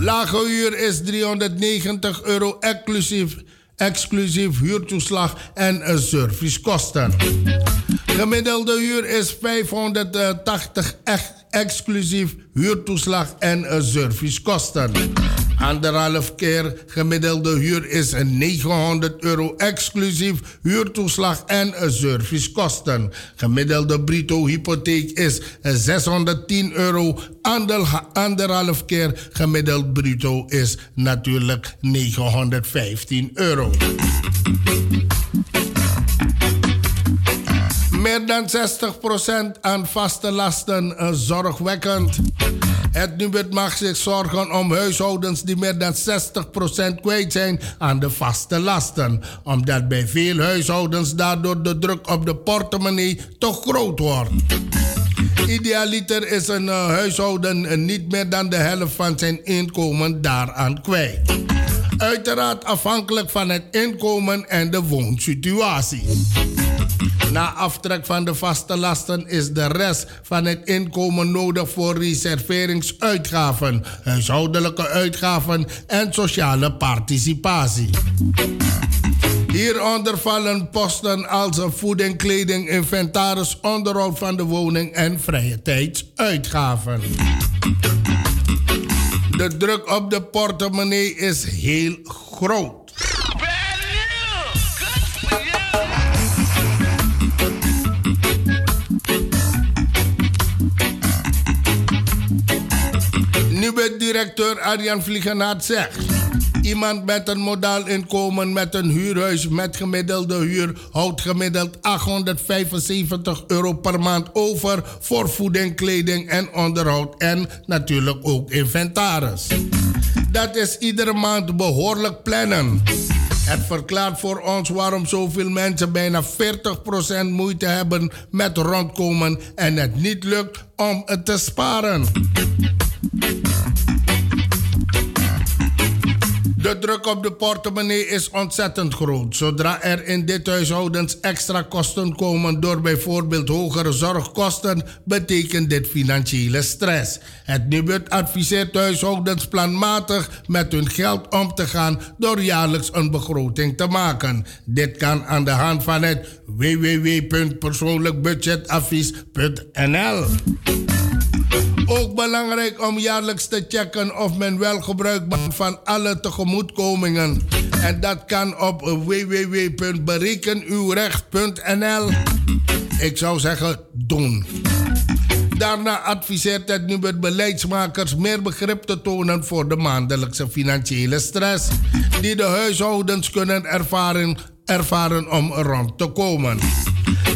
Lage huur is 390 euro inclusief exclusief huurtoeslag en servicekosten. Gemiddelde huur is 580 exclusief huurtoeslag en servicekosten. Anderhalf keer gemiddelde huur is 900 euro exclusief huurtoeslag en servicekosten. Gemiddelde bruto hypotheek is 610 euro. Anderhalf keer gemiddeld bruto is natuurlijk 915 euro. Meer dan 60% aan vaste lasten uh, zorgwekkend. Het Nubet mag zich zorgen om huishoudens die meer dan 60% kwijt zijn aan de vaste lasten. Omdat bij veel huishoudens daardoor de druk op de portemonnee toch groot wordt. Idealiter is een uh, huishouden uh, niet meer dan de helft van zijn inkomen daaraan kwijt. Uiteraard afhankelijk van het inkomen en de woonsituatie. Na aftrek van de vaste lasten is de rest van het inkomen nodig voor reserveringsuitgaven, huishoudelijke uitgaven en sociale participatie. Hieronder vallen posten als voeding, kleding, inventaris, onderhoud van de woning en vrije tijdsuitgaven. De druk op de portemonnee is heel groot. Directeur Arjan Vliegenaert zegt... Iemand met een modaal inkomen met een huurhuis met gemiddelde huur houdt gemiddeld 875 euro per maand over voor voeding, kleding en onderhoud en natuurlijk ook inventaris. Dat is iedere maand behoorlijk plannen. Het verklaart voor ons waarom zoveel mensen bijna 40% moeite hebben met rondkomen en het niet lukt om het te sparen. De druk op de portemonnee is ontzettend groot. Zodra er in dit huishoudens extra kosten komen door bijvoorbeeld hogere zorgkosten, betekent dit financiële stress. Het NIBUD adviseert huishoudens planmatig met hun geld om te gaan door jaarlijks een begroting te maken. Dit kan aan de hand van het www.persoonlijkbudgetadvies.nl. Ook belangrijk om jaarlijks te checken of men wel gebruik maakt van alle tegemoetkomingen. En dat kan op www.berekenuwrecht.nl. Ik zou zeggen, doen. Daarna adviseert het nu met beleidsmakers meer begrip te tonen voor de maandelijkse financiële stress die de huishoudens kunnen ervaren, ervaren om rond te komen.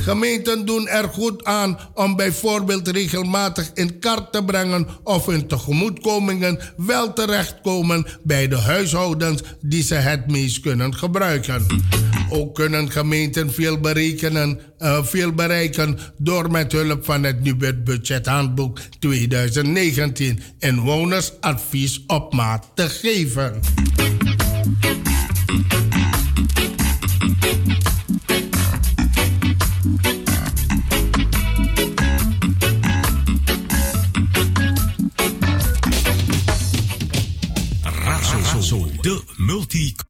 Gemeenten doen er goed aan om bijvoorbeeld regelmatig in kaart te brengen of hun tegemoetkomingen wel terechtkomen bij de huishoudens die ze het meest kunnen gebruiken. Ook kunnen gemeenten veel, eh, veel bereiken door met hulp van het Nubet Budgethandboek 2019 inwonersadvies op maat te geven. boutique.